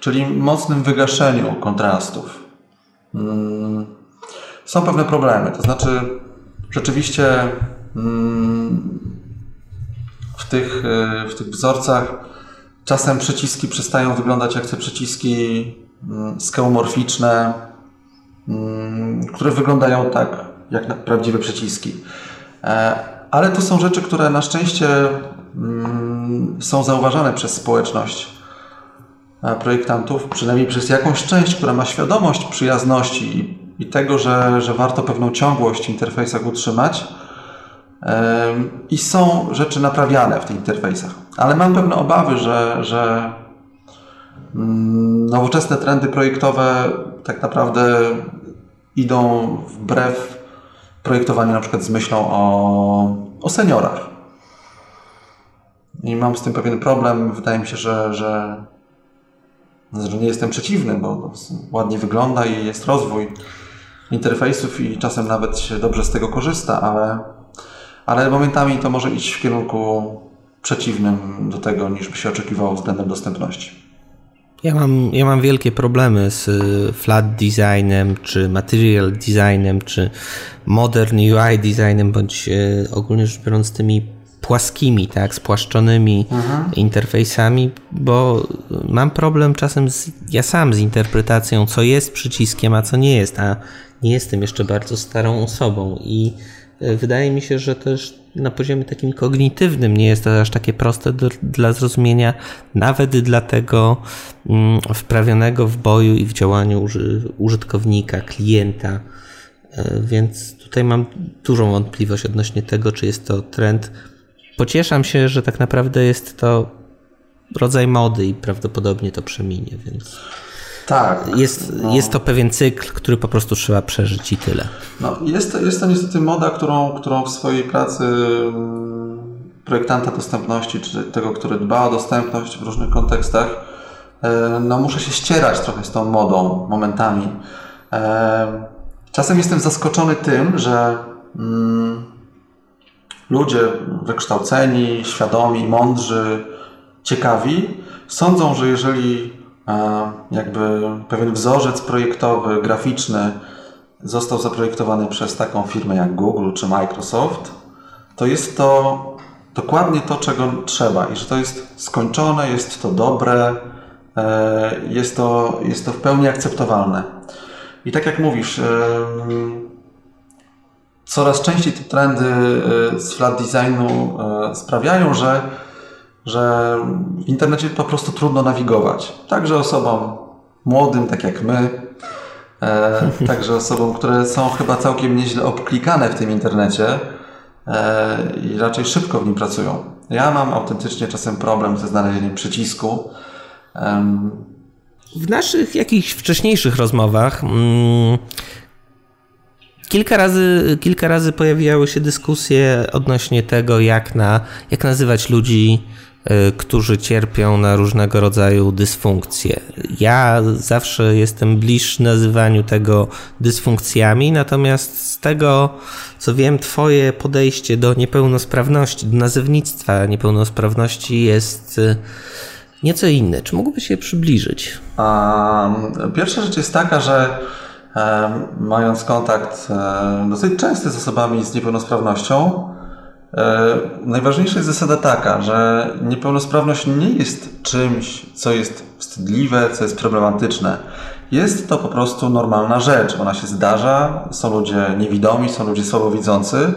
czyli mocnym wygaszeniu kontrastów. Mm, są pewne problemy, to znaczy rzeczywiście mm, w tych, y, w tych wzorcach czasem przyciski przestają wyglądać jak te przyciski skeomorficzne, mm, które wyglądają tak jak na prawdziwe przyciski. E, ale to są rzeczy, które na szczęście mm, są zauważane przez społeczność projektantów, przynajmniej przez jakąś część, która ma świadomość przyjazności i, i tego, że, że warto pewną ciągłość w interfejsach utrzymać. I są rzeczy naprawiane w tych interfejsach. Ale mam pewne obawy, że, że mm, nowoczesne trendy projektowe tak naprawdę idą wbrew projektowaniu na przykład z myślą o, o seniorach. I mam z tym pewien problem. Wydaje mi się, że, że, że nie jestem przeciwny, bo ładnie wygląda i jest rozwój interfejsów i czasem nawet się dobrze z tego korzysta, ale, ale momentami to może iść w kierunku przeciwnym do tego, niż by się oczekiwało względem dostępności. Ja mam, ja mam wielkie problemy z y, flat designem, czy material designem, czy modern UI designem, bądź y, ogólnie rzecz biorąc tymi płaskimi, tak, spłaszczonymi mhm. interfejsami, bo mam problem czasem z, ja sam z interpretacją, co jest przyciskiem, a co nie jest, a nie jestem jeszcze bardzo starą osobą i y, wydaje mi się, że też na poziomie takim kognitywnym nie jest to aż takie proste do, dla zrozumienia, nawet dla tego mm, wprawionego w boju i w działaniu uży, użytkownika, klienta. E, więc tutaj mam dużą wątpliwość odnośnie tego, czy jest to trend. Pocieszam się, że tak naprawdę jest to rodzaj mody i prawdopodobnie to przeminie, więc. Tak. Jest, no. jest to pewien cykl, który po prostu trzeba przeżyć i tyle. No, jest, to, jest to niestety moda, którą, którą w swojej pracy mm, projektanta dostępności, czy tego, który dba o dostępność w różnych kontekstach, e, no muszę się ścierać trochę z tą modą momentami. E, czasem jestem zaskoczony tym, że mm, ludzie wykształceni, świadomi, mądrzy, ciekawi sądzą, że jeżeli jakby pewien wzorzec projektowy, graficzny został zaprojektowany przez taką firmę jak Google czy Microsoft, to jest to dokładnie to, czego trzeba i że to jest skończone, jest to dobre, e, jest to, jest to w pełni akceptowalne. I tak jak mówisz, coraz częściej te trendy e, z flat designu e, sprawiają, że że w internecie po prostu trudno nawigować. Także osobom młodym, tak jak my, e, także osobom, które są chyba całkiem nieźle obklikane w tym internecie e, i raczej szybko w nim pracują. Ja mam autentycznie czasem problem ze znalezieniem przycisku. W naszych jakichś wcześniejszych rozmowach mm, Kilka razy, kilka razy pojawiały się dyskusje odnośnie tego, jak, na, jak nazywać ludzi którzy cierpią na różnego rodzaju dysfunkcje. Ja zawsze jestem bliższy nazywaniu tego dysfunkcjami, natomiast z tego, co wiem, Twoje podejście do niepełnosprawności, do nazewnictwa niepełnosprawności jest y, nieco inne. Czy mógłbyś się przybliżyć? pierwsza rzecz jest taka, że mając kontakt dosyć częsty z osobami z niepełnosprawnością, najważniejsza jest zasada taka, że niepełnosprawność nie jest czymś, co jest wstydliwe, co jest problematyczne. Jest to po prostu normalna rzecz. Ona się zdarza, są ludzie niewidomi, są ludzie słabowidzący.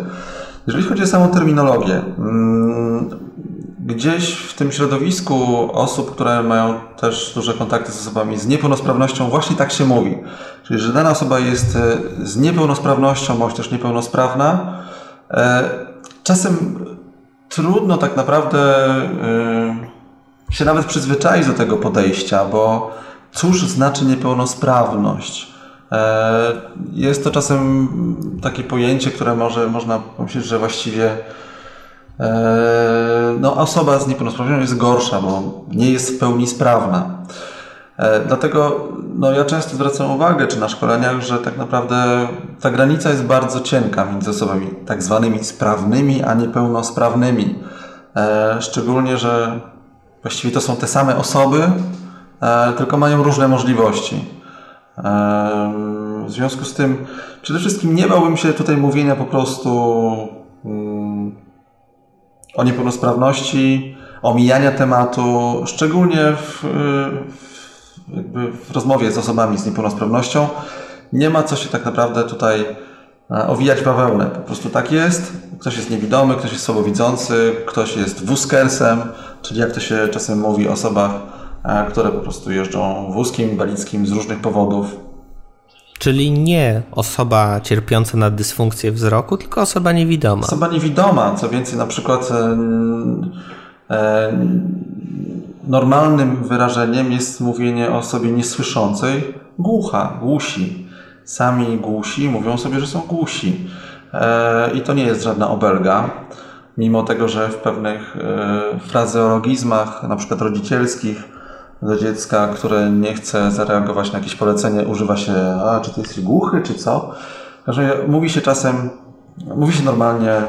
Jeżeli chodzi o samą terminologię, mm, gdzieś w tym środowisku osób, które mają też duże kontakty z osobami z niepełnosprawnością, właśnie tak się mówi. Czyli, że dana osoba jest e, z niepełnosprawnością, bądź też niepełnosprawna, e, czasem trudno tak naprawdę y, się nawet przyzwyczaić do tego podejścia, bo cóż znaczy niepełnosprawność? E, jest to czasem takie pojęcie, które może można pomyśleć, że właściwie e, no, osoba z niepełnosprawnością jest gorsza, bo nie jest w pełni sprawna. E, dlatego no, ja często zwracam uwagę, czy na szkoleniach, że tak naprawdę ta granica jest bardzo cienka między osobami tak zwanymi sprawnymi, a niepełnosprawnymi. E, szczególnie, że właściwie to są te same osoby, e, tylko mają różne możliwości. W związku z tym przede wszystkim nie bałbym się tutaj mówienia po prostu mm, o niepełnosprawności, omijania tematu, szczególnie w, w jakby w rozmowie z osobami z niepełnosprawnością nie ma co się tak naprawdę tutaj e, owijać bawełnę. Po prostu tak jest. Ktoś jest niewidomy, ktoś jest słabowidzący, ktoś jest wózkersem, czyli jak to się czasem mówi o osobach które po prostu jeżdżą wózkiem inwalidzkim z różnych powodów. Czyli nie osoba cierpiąca na dysfunkcję wzroku, tylko osoba niewidoma. Osoba niewidoma, co więcej, na przykład e, e, normalnym wyrażeniem jest mówienie o osobie niesłyszącej głucha, głusi. Sami głusi mówią sobie, że są głusi. E, I to nie jest żadna obelga, mimo tego, że w pewnych e, frazeologizmach, na przykład rodzicielskich, do dziecka, które nie chce zareagować na jakieś polecenie, używa się, a czy ty jesteś głuchy, czy co? Mówi się czasem, mówi się normalnie e,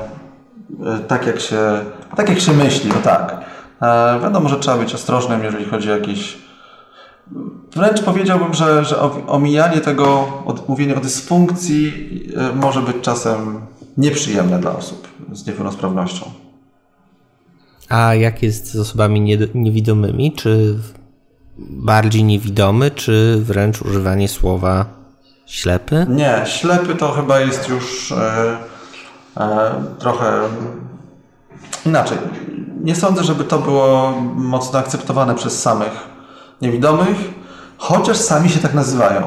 tak jak się, tak jak się myśli, no tak. Wiadomo, że trzeba być ostrożnym, jeżeli chodzi o jakieś Wręcz powiedziałbym, że, że omijanie tego, mówienie o dysfunkcji e, może być czasem nieprzyjemne dla osób z niepełnosprawnością. A jak jest z osobami niewidomymi? Czy bardziej niewidomy, czy wręcz używanie słowa ślepy? Nie, ślepy to chyba jest już e, e, trochę inaczej. Nie sądzę, żeby to było mocno akceptowane przez samych niewidomych, chociaż sami się tak nazywają.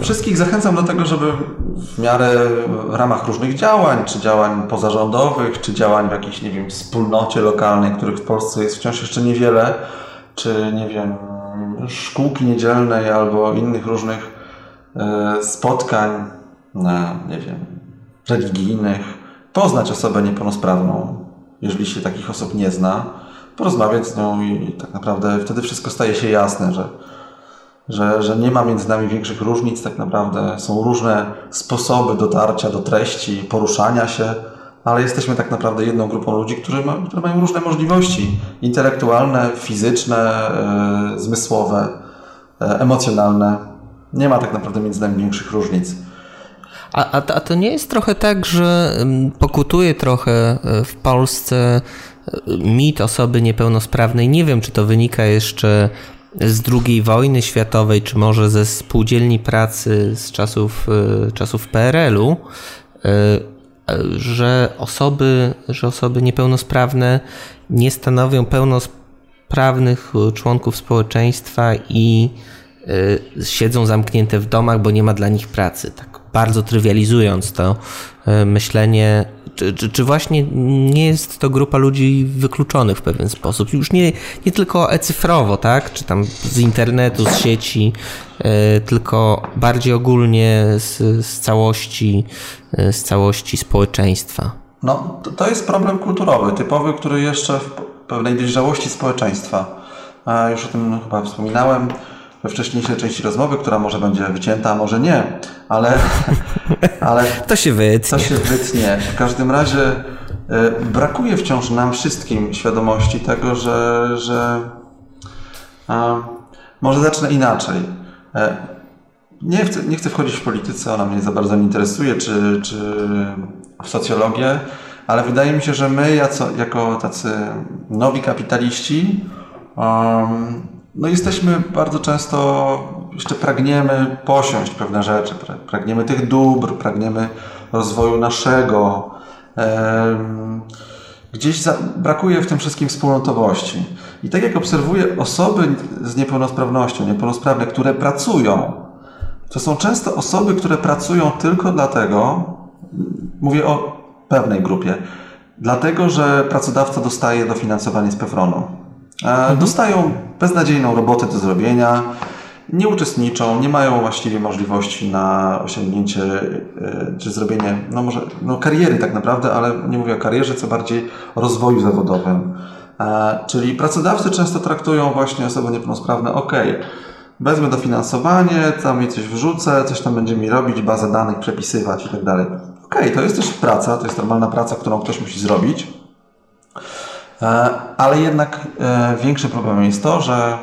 Wszystkich zachęcam do tego, żeby w miarę w ramach różnych działań, czy działań pozarządowych, czy działań w jakiejś, nie wiem, wspólnocie lokalnej, których w Polsce jest wciąż jeszcze niewiele, czy, nie wiem, szkółki niedzielnej albo innych różnych e, spotkań, na, nie wiem, religijnych, poznać osobę niepełnosprawną, jeżeli się takich osób nie zna porozmawiać z nią i tak naprawdę wtedy wszystko staje się jasne, że, że, że nie ma między nami większych różnic, tak naprawdę są różne sposoby dotarcia do treści, poruszania się, ale jesteśmy tak naprawdę jedną grupą ludzi, którzy, ma, które mają różne możliwości intelektualne, fizyczne, e, zmysłowe, e, emocjonalne. Nie ma tak naprawdę między nami większych różnic. A, a, a to nie jest trochę tak, że mm, pokutuje trochę e, w Polsce mit osoby niepełnosprawnej. Nie wiem, czy to wynika jeszcze z II wojny światowej, czy może ze spółdzielni pracy z czasów, e, czasów PRL-u, e, że osoby, że osoby niepełnosprawne nie stanowią pełnosprawnych członków społeczeństwa i e, siedzą zamknięte w domach, bo nie ma dla nich pracy. Tak bardzo trywializując to myślenie czy, czy, czy, właśnie nie jest to grupa ludzi wykluczonych w pewien sposób? Już nie, nie tylko e-cyfrowo, tak? Czy tam z internetu, z sieci, e, tylko bardziej ogólnie z, z, całości, e, z całości społeczeństwa. No, to, to jest problem kulturowy, typowy, który jeszcze w pewnej dojrzałości społeczeństwa, już o tym chyba wspominałem, we wcześniejszej części rozmowy, która może będzie wycięta, a może nie, ale... ale to się wytnie. To się wytnie. W każdym razie e, brakuje wciąż nam wszystkim świadomości tego, że, że a, może zacznę inaczej. E, nie chcę, nie chcę wchodzić w polityce, ona mnie za bardzo nie interesuje, czy, czy w socjologię, ale wydaje mi się, że my jako, jako tacy nowi kapitaliści um, no jesteśmy bardzo często, jeszcze pragniemy posiąść pewne rzeczy, pragniemy tych dóbr, pragniemy rozwoju naszego. Gdzieś brakuje w tym wszystkim wspólnotowości. I tak jak obserwuję osoby z niepełnosprawnością, niepełnosprawne, które pracują, to są często osoby, które pracują tylko dlatego, mówię o pewnej grupie, dlatego, że pracodawca dostaje dofinansowanie z PEFRON-u. Mhm. Dostają beznadziejną robotę do zrobienia, nie uczestniczą, nie mają właściwie możliwości na osiągnięcie e, czy zrobienie, no może no kariery tak naprawdę, ale nie mówię o karierze, co bardziej o rozwoju zawodowym. E, czyli pracodawcy często traktują właśnie osoby niepełnosprawne, ok, wezmę dofinansowanie, tam mi coś wrzucę, coś tam będzie mi robić, bazę danych przepisywać i tak dalej. Ok, to jest też praca, to jest normalna praca, którą ktoś musi zrobić. E, ale jednak e, większym problemem jest to, że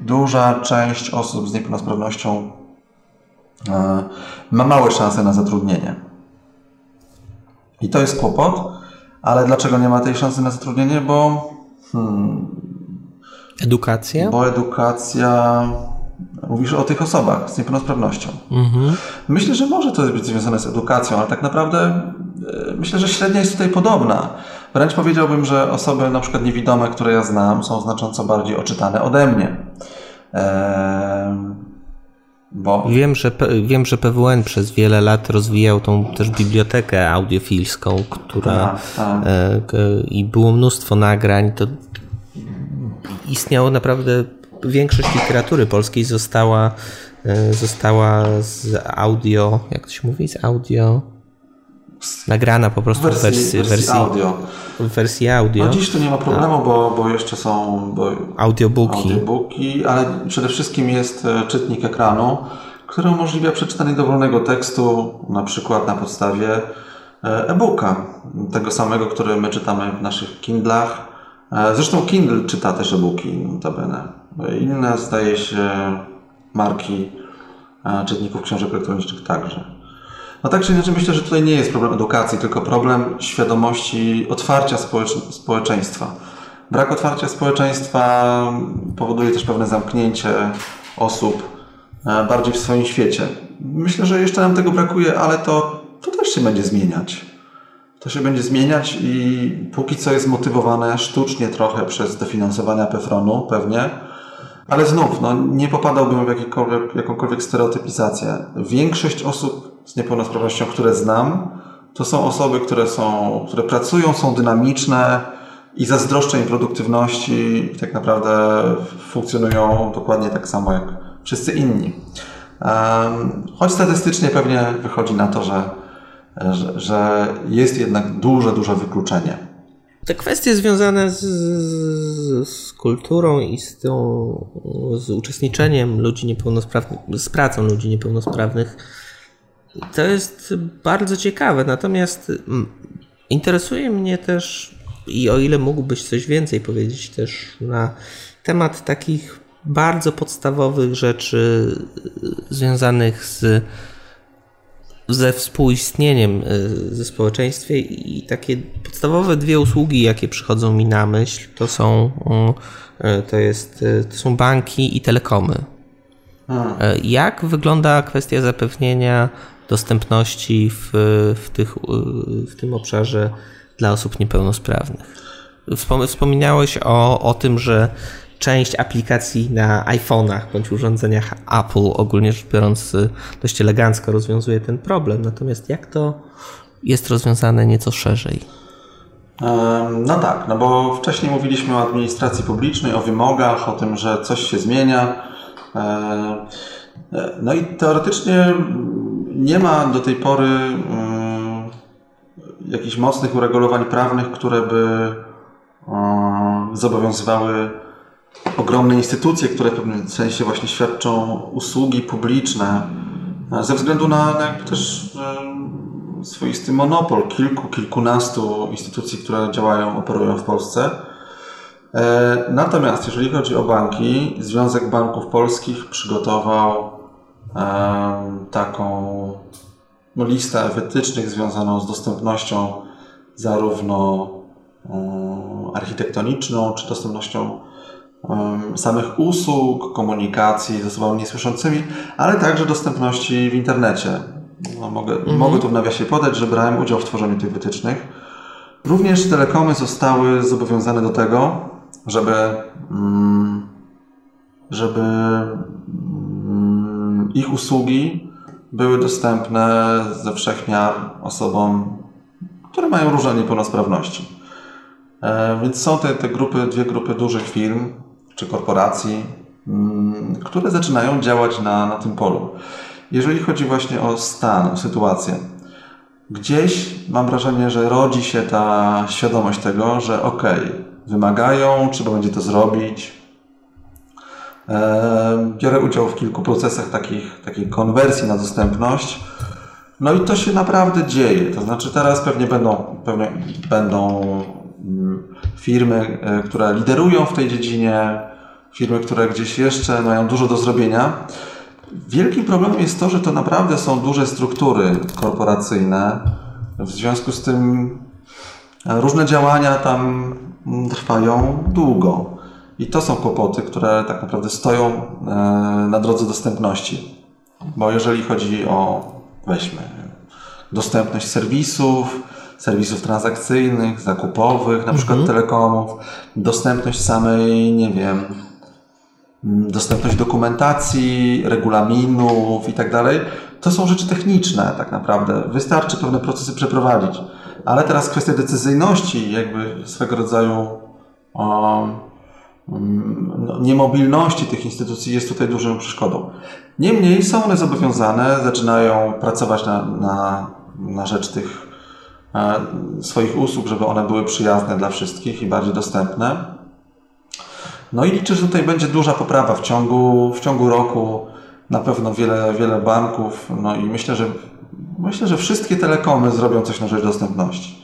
duża część osób z niepełnosprawnością e, ma małe szanse na zatrudnienie. I to jest kłopot, ale dlaczego nie ma tej szansy na zatrudnienie? Bo. Hmm, edukacja? Bo edukacja. Mówisz o tych osobach z niepełnosprawnością. Mhm. Myślę, że może to być związane z edukacją, ale tak naprawdę myślę, że średnia jest tutaj podobna. Wręcz powiedziałbym, że osoby na przykład niewidome, które ja znam, są znacząco bardziej oczytane ode mnie. Bo... Wiem, że, wiem, że PWN przez wiele lat rozwijał tą też bibliotekę audiofilską, która tak, tak. E, i było mnóstwo nagrań. To istniało naprawdę większość literatury polskiej została, e, została z audio, jak to się mówi, z audio nagrana po prostu w wersji, wersji, wersji audio. W wersji audio. No dziś tu nie ma problemu, bo, bo jeszcze są bo audiobooki. audiobooki, ale przede wszystkim jest e, czytnik ekranu, który umożliwia przeczytanie dowolnego tekstu, na przykład na podstawie e, e-booka, tego samego, który my czytamy w naszych Kindlach. E, zresztą Kindle czyta też e-booki, notabene. Inne, zdaje się, marki czytników książek elektronicznych także. No tak czy inaczej myślę, że tutaj nie jest problem edukacji, tylko problem świadomości otwarcia społeczeństwa. Brak otwarcia społeczeństwa powoduje też pewne zamknięcie osób e, bardziej w swoim świecie. Myślę, że jeszcze nam tego brakuje, ale to, to też się będzie zmieniać. To się będzie zmieniać i póki co jest motywowane sztucznie trochę przez dofinansowania PFRON-u pewnie, ale znów, no, nie popadałbym w jakąkolwiek, jakąkolwiek stereotypizację. Większość osób z niepełnosprawnością, które znam, to są osoby, które, są, które pracują, są dynamiczne i zazdroszczę im produktywności i tak naprawdę funkcjonują dokładnie tak samo jak wszyscy inni. Choć statystycznie pewnie wychodzi na to, że, że, że jest jednak duże, duże wykluczenie. Te kwestie związane z, z, kulturą i z, tą, z uczestniczeniem ludzi niepełnosprawnych, z pracą ludzi niepełnosprawnych to jest bardzo ciekawe, natomiast mm, interesuje mnie też, i o ile mógłbyś coś więcej powiedzieć też na temat takich bardzo podstawowych rzeczy y, związanych z ze współistnieniem y, ze społeczeństwie i takie podstawowe dwie usługi, jakie przychodzą mi na myśl, to są, y, to jest, to są banki i telekomy. A. Jak wygląda kwestia zapewnienia dostępności w, w, tych, w tym obszarze dla osób niepełnosprawnych. Wspominałeś o, o tym, że część aplikacji na iPhone'ach bądź urządzeniach Apple, ogólnie rzecz biorąc, dość elegancko rozwiązuje ten problem. Natomiast jak to jest rozwiązane nieco szerzej? No tak, no bo wcześniej mówiliśmy o administracji publicznej, o wymogach, o tym, że coś się zmienia. No i teoretycznie nie ma do tej pory jakichś mocnych uregulowań prawnych, które by zobowiązywały ogromne instytucje, które w pewnym sensie właśnie świadczą usługi publiczne, ze względu na, na też swoisty monopol kilku, kilkunastu instytucji, które działają, operują w Polsce. E, natomiast jeżeli chodzi o banki, Związek Banków Polskich przygotował taką no, listę wytycznych związaną z dostępnością zarówno architektoniczną, czy dostępnością samych usług, komunikacji z osobami niesłyszącymi, ale także dostępności w internecie. No, mogę, mhm. mogę tu w nawiasie podać, że brałem udział w tworzeniu tych wytycznych. Również telekomy zostały zobowiązane do tego, żeby, mm, żeby ich usługi były dostępne ze wszechmiar osobom, które mają różne niepełnosprawności. E, więc są te, te grupy, dwie grupy dużych firm czy korporacji, mm, które zaczynają działać na, na tym polu. Jeżeli chodzi właśnie o stan, o sytuację, gdzieś mam wrażenie, że rodzi się ta świadomość tego, że ok, wymagają, trzeba będzie to zrobić, E, biorę udział w kilku procesach takich, takiej konwersji na dostępność. No i to się naprawdę dzieje. To znaczy teraz pewnie będą, pewnie będą firmy, e, które liderują w tej dziedzinie, firmy, które gdzieś jeszcze mają dużo do zrobienia. Wielkim problemem jest to, że to naprawdę są duże struktury korporacyjne. W związku z tym e, różne działania tam mm, trwają długo. I to są kłopoty, które tak naprawdę stoją e, na drodze dostępności. Bo jeżeli chodzi o, weźmy, dostępność serwisów, serwisów transakcyjnych, zakupowych, na przykład telekomów, dostępność samej, nie wiem, dostępność dokumentacji, regulaminów i tak dalej. To są rzeczy techniczne tak naprawdę. Wystarczy pewne procesy przeprowadzić. Ale teraz kwestia decyzyjności, jakby swego rodzaju o, no, niemobilności tych instytucji jest tutaj dużą przeszkodą. Niemniej są one zobowiązane, zaczynają pracować na, na, na rzecz tych swoich usług, żeby one były przyjazne dla wszystkich i bardziej dostępne. No i liczę, że tutaj będzie duża poprawa w ciągu, w ciągu roku. Na pewno wiele, wiele banków, no i myślę, że myślę, że wszystkie telekomy zrobią coś na rzecz dostępności.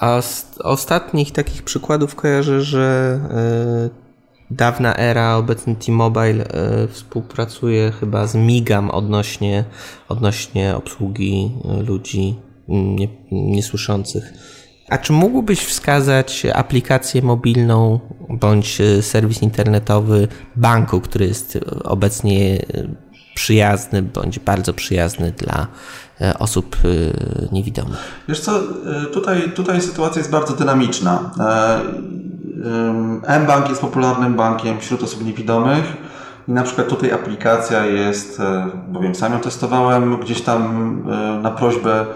A z ostatnich takich przykładów kojarzę, że y, dawna era, obecny T-Mobile y, współpracuje chyba z Migam odnośnie, odnośnie obsługi ludzi nie, niesłyszących. A czy mógłbyś wskazać aplikację mobilną bądź serwis internetowy banku, który jest obecnie przyjazny bądź bardzo przyjazny dla e, osób e, niewidomych? Wiesz co, e, tutaj, tutaj sytuacja jest bardzo dynamiczna. M-Bank jest popularnym bankiem wśród osób niewidomych i na przykład tutaj aplikacja jest, bo wiem, sam ją testowałem gdzieś tam na prośbę,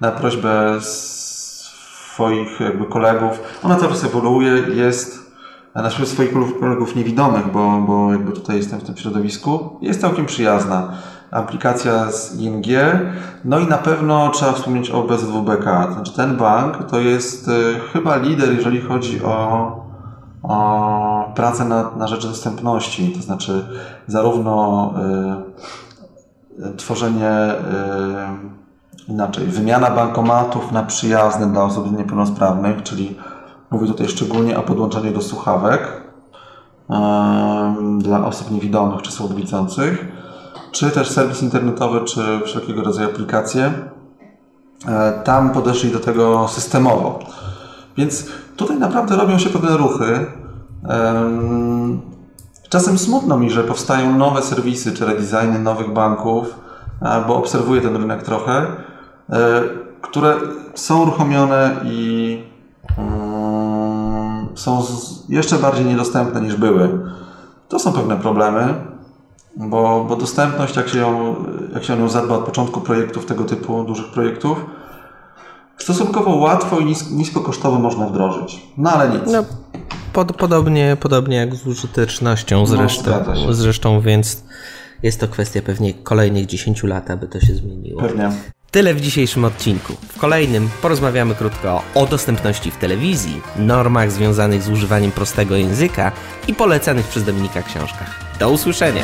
na prośbę swoich jakby kolegów. Ona cały czas ewoluuje, jest na przykład swoich kolegów niewidomych, bo, bo jakby tutaj jestem w tym środowisku, jest całkiem przyjazna. Aplikacja z ING, no i na pewno trzeba wspomnieć o BZWBK. Znaczy ten bank to jest y, chyba lider, jeżeli chodzi o, o pracę na, na rzecz dostępności, to znaczy zarówno y, tworzenie y, inaczej, wymiana bankomatów na przyjazne dla osób niepełnosprawnych, czyli Mówię tutaj szczególnie o podłączeniu do słuchawek dla osób niewidomych czy słabowidzących, czy też serwis internetowy, czy wszelkiego rodzaju aplikacje. E, tam podeszli do tego systemowo. Więc tutaj naprawdę robią się pewne ruchy. Czasem smutno mi, że powstają nowe serwisy czy redesigny nowych banków, bo obserwuję ten rynek trochę, które są uruchomione i są jeszcze bardziej niedostępne niż były. To są pewne problemy, bo, bo dostępność, jak się, ją, jak się ją zadba od początku projektów tego typu, dużych projektów, stosunkowo łatwo i nis, niskokosztowo można wdrożyć. No ale nic. No, pod, podobnie, podobnie jak z użytecznością zresztą, no, zresztą, więc jest to kwestia pewnie kolejnych 10 lat, aby to się zmieniło. Pewnie. Tyle w dzisiejszym odcinku. W kolejnym porozmawiamy krótko o dostępności w telewizji, normach związanych z używaniem prostego języka i polecanych przez Dominika książkach. Do usłyszenia!